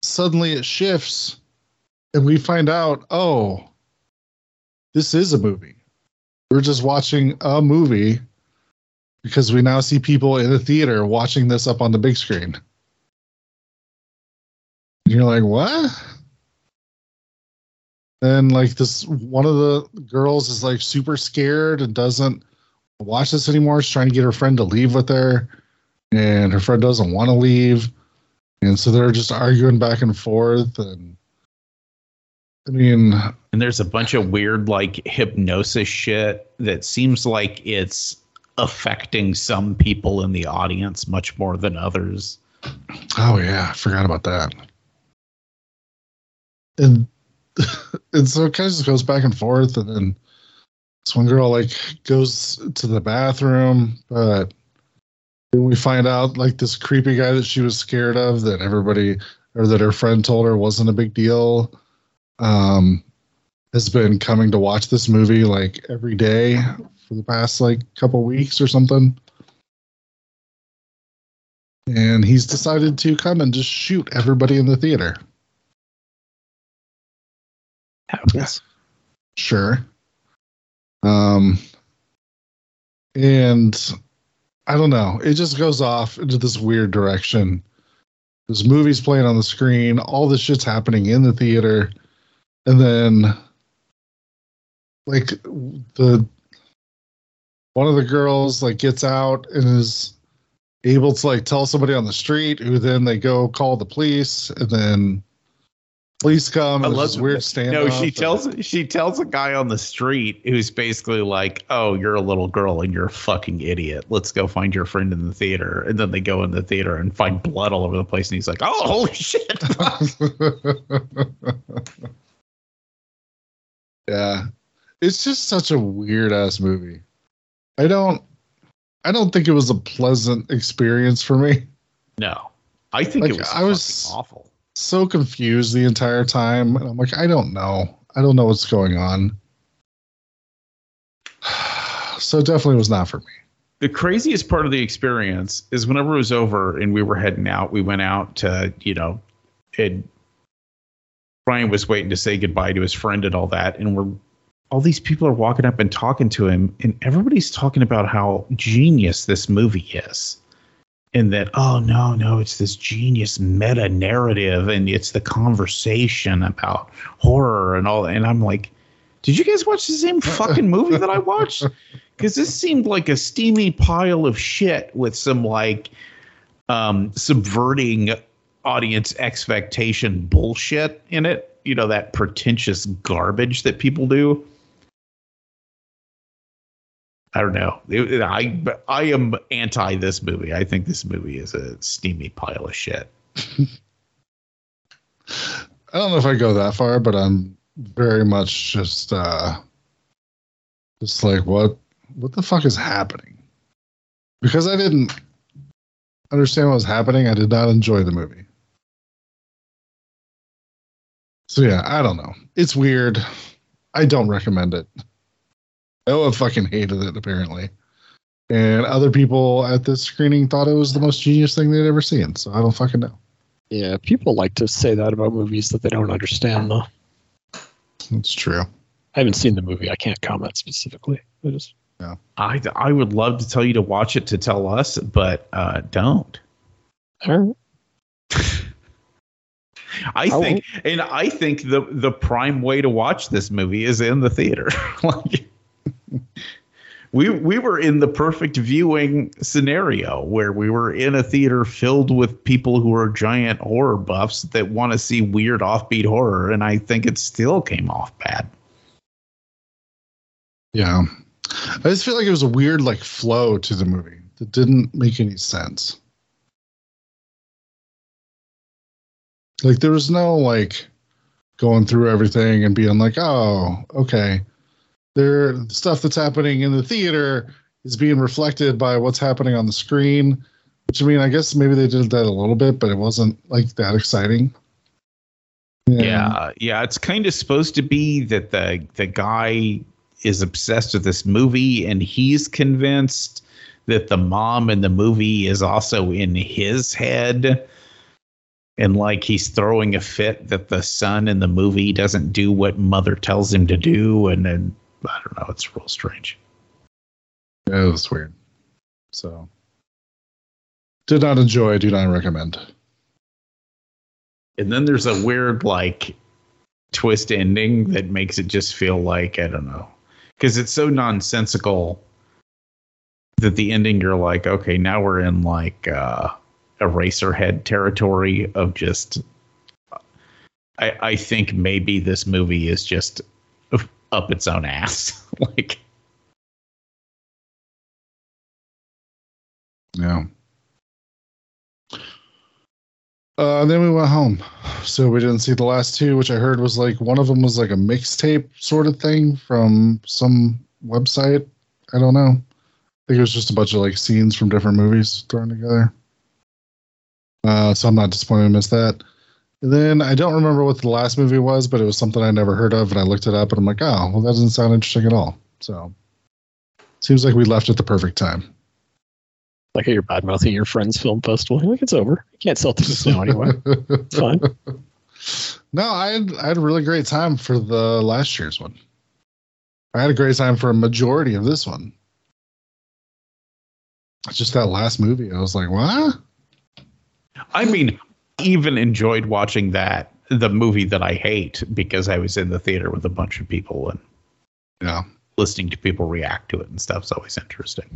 suddenly it shifts and we find out, oh, this is a movie. We're just watching a movie because we now see people in the theater watching this up on the big screen. And you're like, what? And like this, one of the girls is like super scared and doesn't watch this anymore. She's trying to get her friend to leave with her, and her friend doesn't want to leave. And so they're just arguing back and forth. And I mean, And there's a bunch of weird, like, hypnosis shit that seems like it's affecting some people in the audience much more than others. Oh yeah, I forgot about that. And <laughs> and so it kind of just goes back and forth, and then this one girl like goes to the bathroom, but then we find out like this creepy guy that she was scared of that everybody or that her friend told her wasn't a big deal. Um, has been coming to watch this movie like every day for the past like couple weeks or something and he's decided to come and just shoot everybody in the theater. Happens. Sure. Um, and I don't know. It just goes off into this weird direction. This movie's playing on the screen. All this shit's happening in the theater, and then like the one of the girls like gets out and is able to like tell somebody on the street who then they go call the police and then police come and this weird standoff. No, she and- tells she tells a guy on the street who's basically like, "Oh, you're a little girl and you're a fucking idiot. Let's go find your friend in the theater." And then they go in the theater and find blood all over the place, and he's like, "Oh, holy shit!" <laughs> <laughs> yeah. It's just such a weird ass movie. I don't I don't think it was a pleasant experience for me. no, I think Like, it was I was- awful. So confused the entire time. And I'm like, I don't know. I don't know what's going on. <sighs> So it definitely was not for me. the craziest part of the experience is whenever it was over and we were heading out, we went out to, you know, and Brian was waiting to say goodbye to his friend and all that. And we're all these people are walking up and talking to him, and everybody's talking about how genius this movie is. And that, oh no, no, it's this genius meta narrative and it's the conversation about horror and all that. And I'm like, did you guys watch the same fucking movie that I watched? <laughs> because this seemed like a steamy pile of shit with some like um subverting audience expectation bullshit in it you know that pretentious garbage that people do i don't know It- i i am anti this movie i think this movie is a steamy pile of shit <laughs> I don't know if I go that far, but I'm very much just uh just like what what the fuck is happening? Because I didn't understand what was happening, I did not enjoy the movie. So yeah, I don't know. It's weird. I don't recommend it. Noah fucking hated it apparently. And other people at this screening thought it was the most genius thing they'd ever seen. So I don't fucking know. Yeah, people like to say that about movies that they don't understand, though. It's true. I haven't seen the movie. I can't comment specifically. I just I I would love to tell you to watch it to tell us, but uh, don't. All right. <laughs> I think, and I think the the prime way to watch this movie is in the theater. <laughs> like, we we were in the perfect viewing scenario where we were in a theater filled with people who are giant horror buffs that want to see weird offbeat horror, and I think it still came off bad. Yeah. I just feel like it was a weird like flow to the movie that didn't make any sense. Like there was no like going through everything and being like, oh, okay. There stuff that's happening in the theater is being reflected by what's happening on the screen. Which I mean, I guess maybe they did that a little bit, but it wasn't like that exciting. Yeah, yeah, it's kind of supposed to be that the the guy is obsessed with this movie and he's convinced that the mom in the movie is also in his head and like he's throwing a fit that the son in the movie doesn't do what mother tells him to do and then I don't know, it's real strange. Yeah, it was weird. So did not enjoy, do not recommend. And then there's a weird like twist ending that makes it just feel like I don't know. Cuz it's so nonsensical that the ending you're like, okay, now we're in like uh Eraserhead territory of just I I think maybe this movie is just up its own ass. <laughs> like Yeah. Uh, then we went home. So we didn't see the last two, which I heard was like one of them was like a mixtape sort of thing from some website. I don't know. I think it was just a bunch of like scenes from different movies thrown together. Uh, so I'm not disappointed to miss that. And then I don't remember what the last movie was, but it was something I never heard of, and I looked it up, and I'm like, oh, well, that doesn't sound interesting at all. So seems like we left at the perfect time. Like you're bad mouthing your friend's film festival. You're like, it's over. You can't sell tickets now anyway. It's <laughs> fine. No, I had I had a really great time for the last year's one. I had a great time for a majority of this one. It's just that last movie, I was like, what? I mean, even enjoyed watching that the movie that I hate because I was in the theater with a bunch of people and Yeah. listening to people react to it and stuff's always interesting.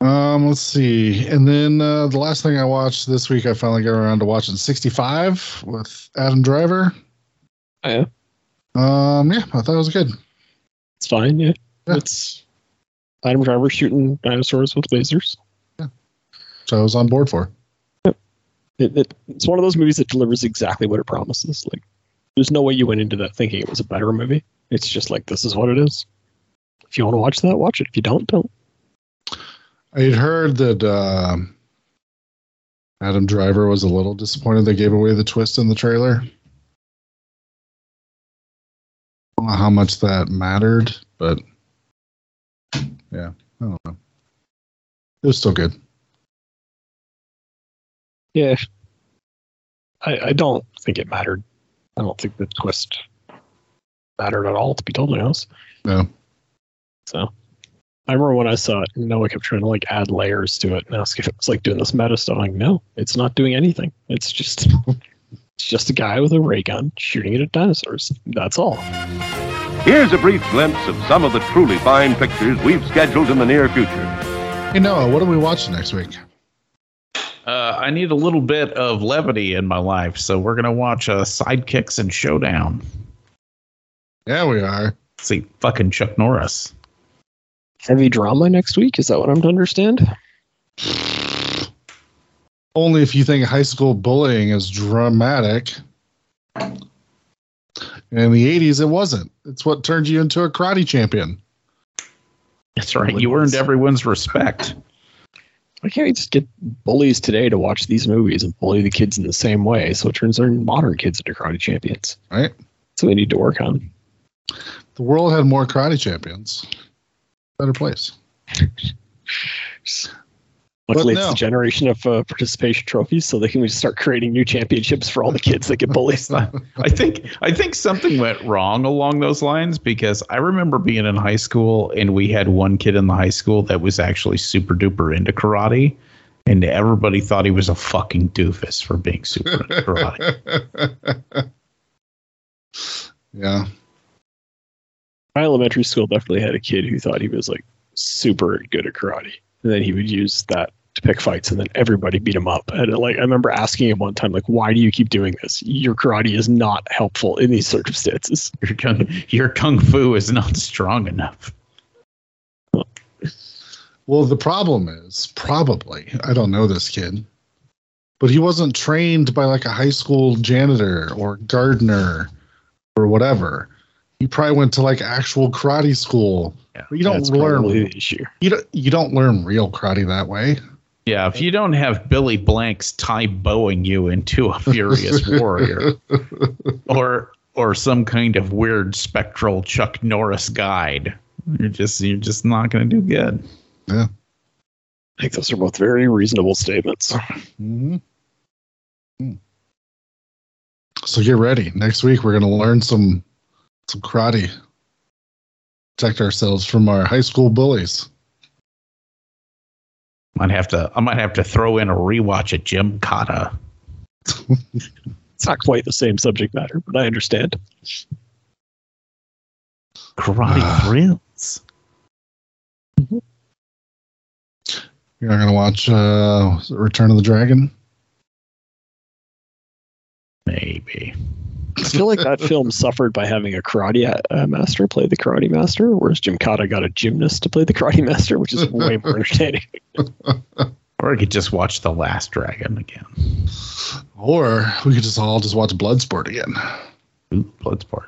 Um, let's see. And then uh, the last thing I watched this week, I finally got around to watching 65 with Adam Driver. Oh, yeah. Um, yeah, I thought it was good. It's fine. Yeah. Yeah. It's Adam Driver shooting dinosaurs with lasers. Yeah. So I was on board for. It, it, it's one of those movies that delivers exactly what it promises. Like, there's no way you went into that thinking it was a better movie. It's just like, this is what it is. If you want to watch that, watch it. If you don't, don't. I had heard that um Adam Driver was a little disappointed they gave away the twist in the trailer. I don't know how much that mattered, but yeah, I don't know. It was still good. Yeah. I, I don't think it mattered. I don't think the twist mattered at all, to be totally honest. No. So I remember when I saw it, and Noah kept trying to like add layers to it and ask if it was like doing this meta stuff. I'm like, no, it's not doing anything. It's just <laughs> it's just a guy with a ray gun shooting it at dinosaurs. That's all. Here's a brief glimpse of some of the truly fine pictures we've scheduled in the near future. Hey Noah, what are we watching next week? Uh, I need a little bit of levity in my life, so we're gonna watch uh, Sidekicks and Showdown. Yeah, we are. See fucking Chuck Norris. Heavy drama next week. Is that what I'm to understand? Only if you think high school bullying is dramatic. In the 80s, it wasn't. It's what turned you into a karate champion. That's right. You earned everyone's respect. <laughs> Why can't we just get bullies today to watch these movies and bully the kids in the same way so it turns our modern kids into karate champions? Right? That's what we need to work on. The world had more karate champions. Better place. <laughs> Luckily, But it's no. the generation of uh, participation trophies, so they can just start creating new championships for all the kids that get bullied. <laughs> I think I think something went wrong along those lines because I remember being in high school and we had one kid in the high school that was actually super duper into karate, and everybody thought he was a fucking doofus for being super into karate. <laughs> yeah. My elementary school definitely had a kid who thought he was like super good at karate, and then he would use that to pick fights, and then everybody beat him up. And like I remember asking him one time, like, "Why do you keep doing this? Your karate is not helpful in these circumstances." <laughs> Your kung, your kung fu is not strong enough. Well, the problem is probably I don't know this kid, but he wasn't trained by like a high school janitor or gardener or whatever. He probably went to like actual karate school. Yeah, you don't learn the issue. you don't you don't learn real karate that way. Yeah, if you don't have Billy Blanks Tae Bo-ing you into a furious <laughs> warrior, or or some kind of weird spectral Chuck Norris guide, you're just you're just not going to do good. Yeah, I think those are both very reasonable statements. hmm So get ready. Next week we're gonna learn some some karate. Protect ourselves from our high school bullies. Might have to I might have to throw in a rewatch of Gymkata. It's not quite the same subject matter, but I understand. Karate <sighs> Ah. thrills. You're not gonna watch uh, Return of the Dragon. Maybe. I feel like that film suffered by having a karate uh, master play the karate master, whereas Gymkata got a gymnast to play the karate master, which is way more <laughs> entertaining. Or I could just watch The Last Dragon again. Or we could just all just watch Bloodsport again. Ooh, Bloodsport.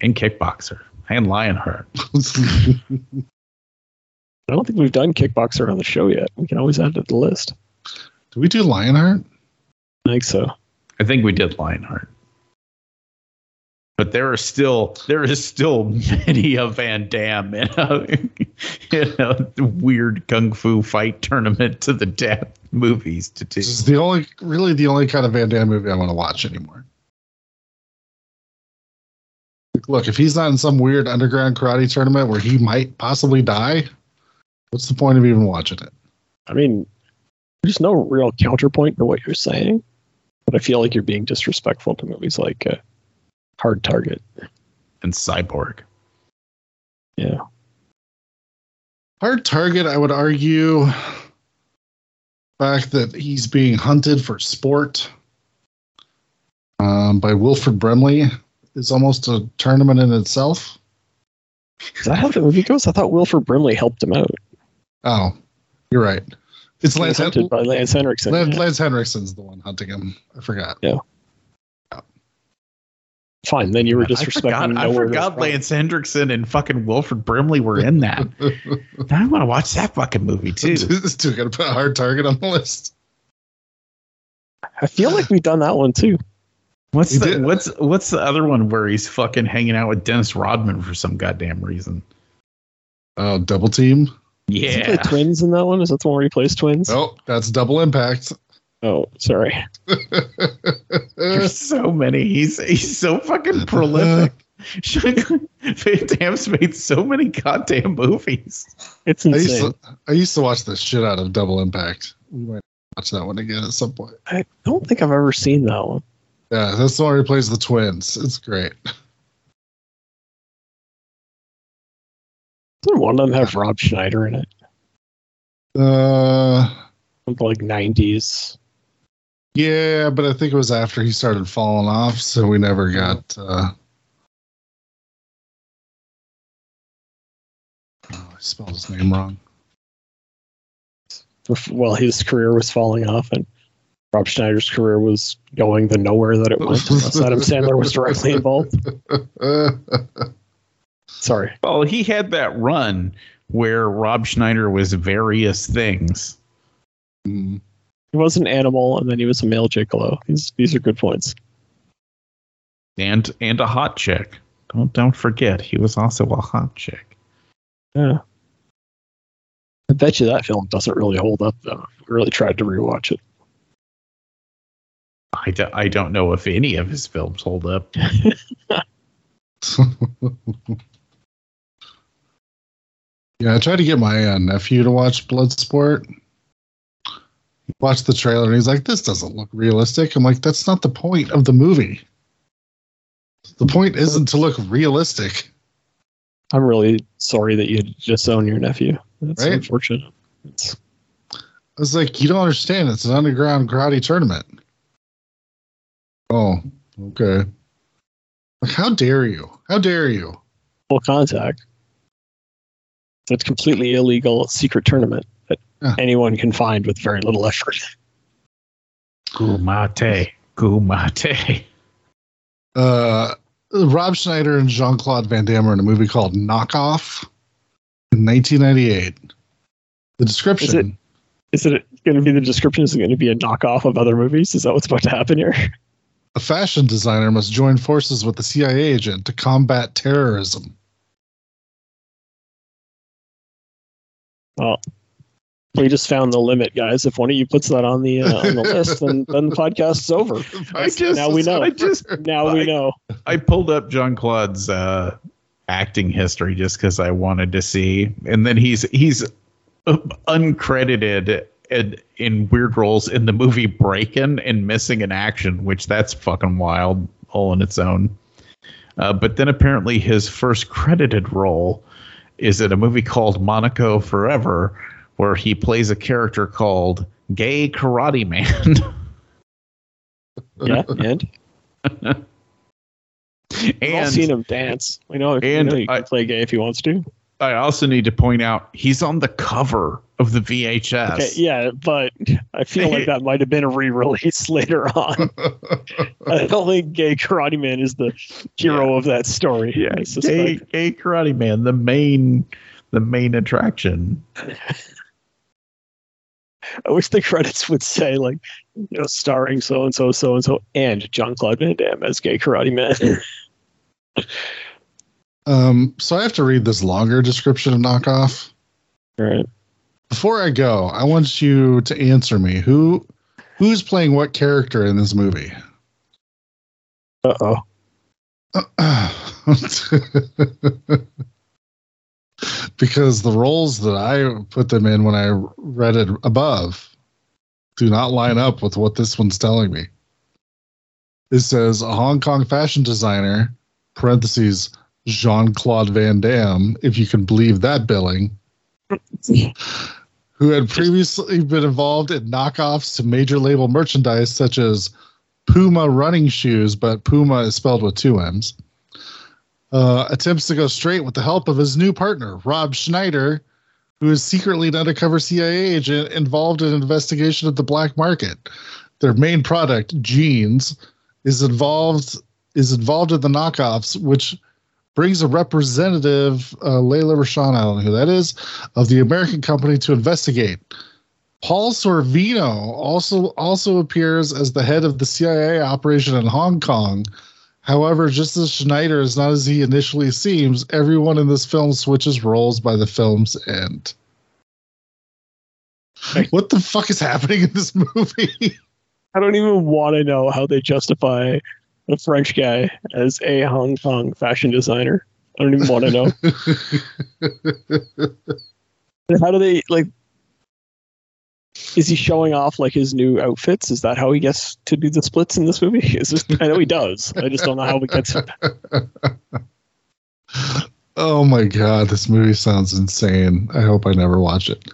And Kickboxer. And Lionheart. <laughs> I don't think we've done Kickboxer on the show yet. We can always add it to the list. Did we do Lionheart? I think so. I think we did Lionheart. But there are still there is still many a Van Damme in a, in a weird kung fu fight tournament to the death movies to do. This is the only, really, the only kind of Van Damme movie I want to watch anymore. Look, if he's not in some weird underground karate tournament where he might possibly die, what's the point of even watching it? I mean, there's no real counterpoint to what you're saying, but I feel like you're being disrespectful to movies like uh, Hard Target. And Cyborg. Yeah. Hard target, I would argue, fact that he's being hunted for sport um, by Wilford Brimley is almost a tournament in itself. Is that how the movie goes? I thought Wilford Brimley helped him out. Oh, you're right. It's Lance, hunted by Lance Henriksen. Lance, yeah. Lance Henriksen's the one hunting him. I forgot. Fine, then you were I disrespecting. forgot, I forgot Goes Wrong. Lance Henriksen and fucking Wilford Brimley were in that. <laughs> now I want to watch that fucking movie too. <laughs> This dude got to put a hard target on the list. I feel like we've done that one too. What's He the did- what's what's the other one where he's fucking hanging out with Dennis Rodman for some goddamn reason? Oh, double team. Does he play Yeah. twins in that one? Is that the one where he plays twins? Oh, that's double impact. Oh, sorry. There's so many. He's he's so fucking prolific. <laughs> Van Damme's made so many goddamn movies. It's I used insane. to I used to watch the shit out of Double Impact. We might watch that one again at some point. I don't think I've ever seen that one. Yeah, that's the one where he plays the twins. It's great. Doesn't one of them have Rob Schneider in it? Uh, From like '90s. Yeah, but I think it was after he started falling off, so we never got. Uh, oh, I spelled his name wrong. bef- Well, his career was falling off, and Rob Schneider's career was going the nowhere that it went. <laughs> Unless Adam Sandler was directly involved. Sorry. Well, he had that run where Rob Schneider was various things. mm, He was an animal, and then he was a male gigolo. These these are good points. And and a hot chick. Don't don't forget he was also a hot chick. Yeah. I bet you that film doesn't really hold up though. I really tried to rewatch it. I, do, I don't know if any of his films hold up. <laughs> yeah, I tried to get my uh, nephew to watch Bloodsport. He watched the trailer and he's like, "This doesn't look realistic." I'm like, "That's not the point of the movie. The point isn't to look realistic." I'm really sorry that you disown your nephew. That's Right? unfortunate. It's, I was like, "You don't understand. It's an underground karate tournament." Oh, okay. Like, how dare you? How dare you? full contact. It's a completely illegal secret tournament that Yeah. anyone can find with very little effort. Kumite. Kumite. Uh, Rob Schneider and Jean Claude Van Damme are in a movie called Knockoff in 1998. The description Is it going to be the description? Is it going to be a knockoff of other movies? Is that what's about to happen here? a fashion designer must join forces with a CIA agent to combat terrorism. Well, we just found the limit, guys. If one of you puts that on the uh, on the list, then then the podcast's over. <laughs> I just, now we know. I just, Now we know. I pulled up Jean Claude's uh, acting history just because I wanted to see, and then he's he's uh, uncredited in, in weird roles in the movie Breaking and Missing in Action, which that's fucking wild all on its own. Uh, but then apparently his first credited role is in a movie called Monaco Forever, where he plays a character called Gay Karate Man. <laughs> Yeah, and and we've all seen him dance. We know, we and know he can I- play gay if he wants to. I also need to point out he's on the cover of the VHS. Okay, yeah, but I feel like that might have been a re-release <laughs> later on. <laughs> I don't think Gay Karate Man is the hero of that story. Yeah, gay, gay karate man, the main the main attraction. I wish the credits would say like, you know, starring so and so, so and so, and Jean Claude Van Damme as Gay Karate Man. <laughs> Um, so I have to read this longer description of knockoff. All right. Before I go, I want you to answer me. Who who's playing what character in this movie? Uh oh. <laughs> because the roles that I put them in when I read it above do not line up with what this one's telling me. It says a Hong Kong fashion designer, parentheses, Jean Claude Van Damme, if you can believe that billing, <laughs> who had previously been involved in knockoffs to major label merchandise such as Puma running shoes, but Puma is spelled with two M's uh, attempts to go straight with the help of his new partner, Rob Schneider, who is secretly an undercover CIA agent involved in an investigation of the black market. Their main product, jeans, is involved is involved in the knockoffs, which brings a representative, uh, Lela Rochon, I don't know who that is, of the American company to investigate. Paul Sorvino also also appears as the head of the CIA operation in Hong Kong. However, just as Schneider is not as he initially seems, everyone in this film switches roles by the film's end. What the fuck is happening in this movie? <laughs> I don't even want to know how they justify a French guy as a Hong Kong fashion designer. I don't even want to know. <laughs> how do they like? Is he showing off like his new outfits? Is that how he gets to do the splits in this movie? Is this, I know he does. I just don't know how he gets. <laughs> oh my god, this movie sounds insane. I hope I never watch it.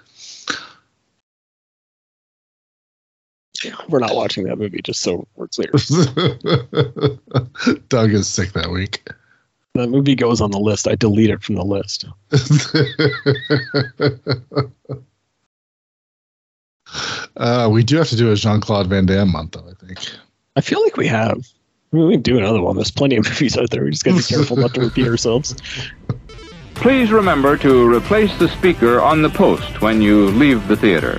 We're not watching that movie, just so we're clear. <laughs> Doug is sick that week. That movie goes on the list. I delete it from the list. <laughs> uh, we do have to do a Jean Claude Van Damme month, though. I think. I feel like we have. I mean, we can do another one. There's plenty of movies out there. We just got to be careful not to repeat ourselves. Please remember to replace the speaker on the post when you leave the theater.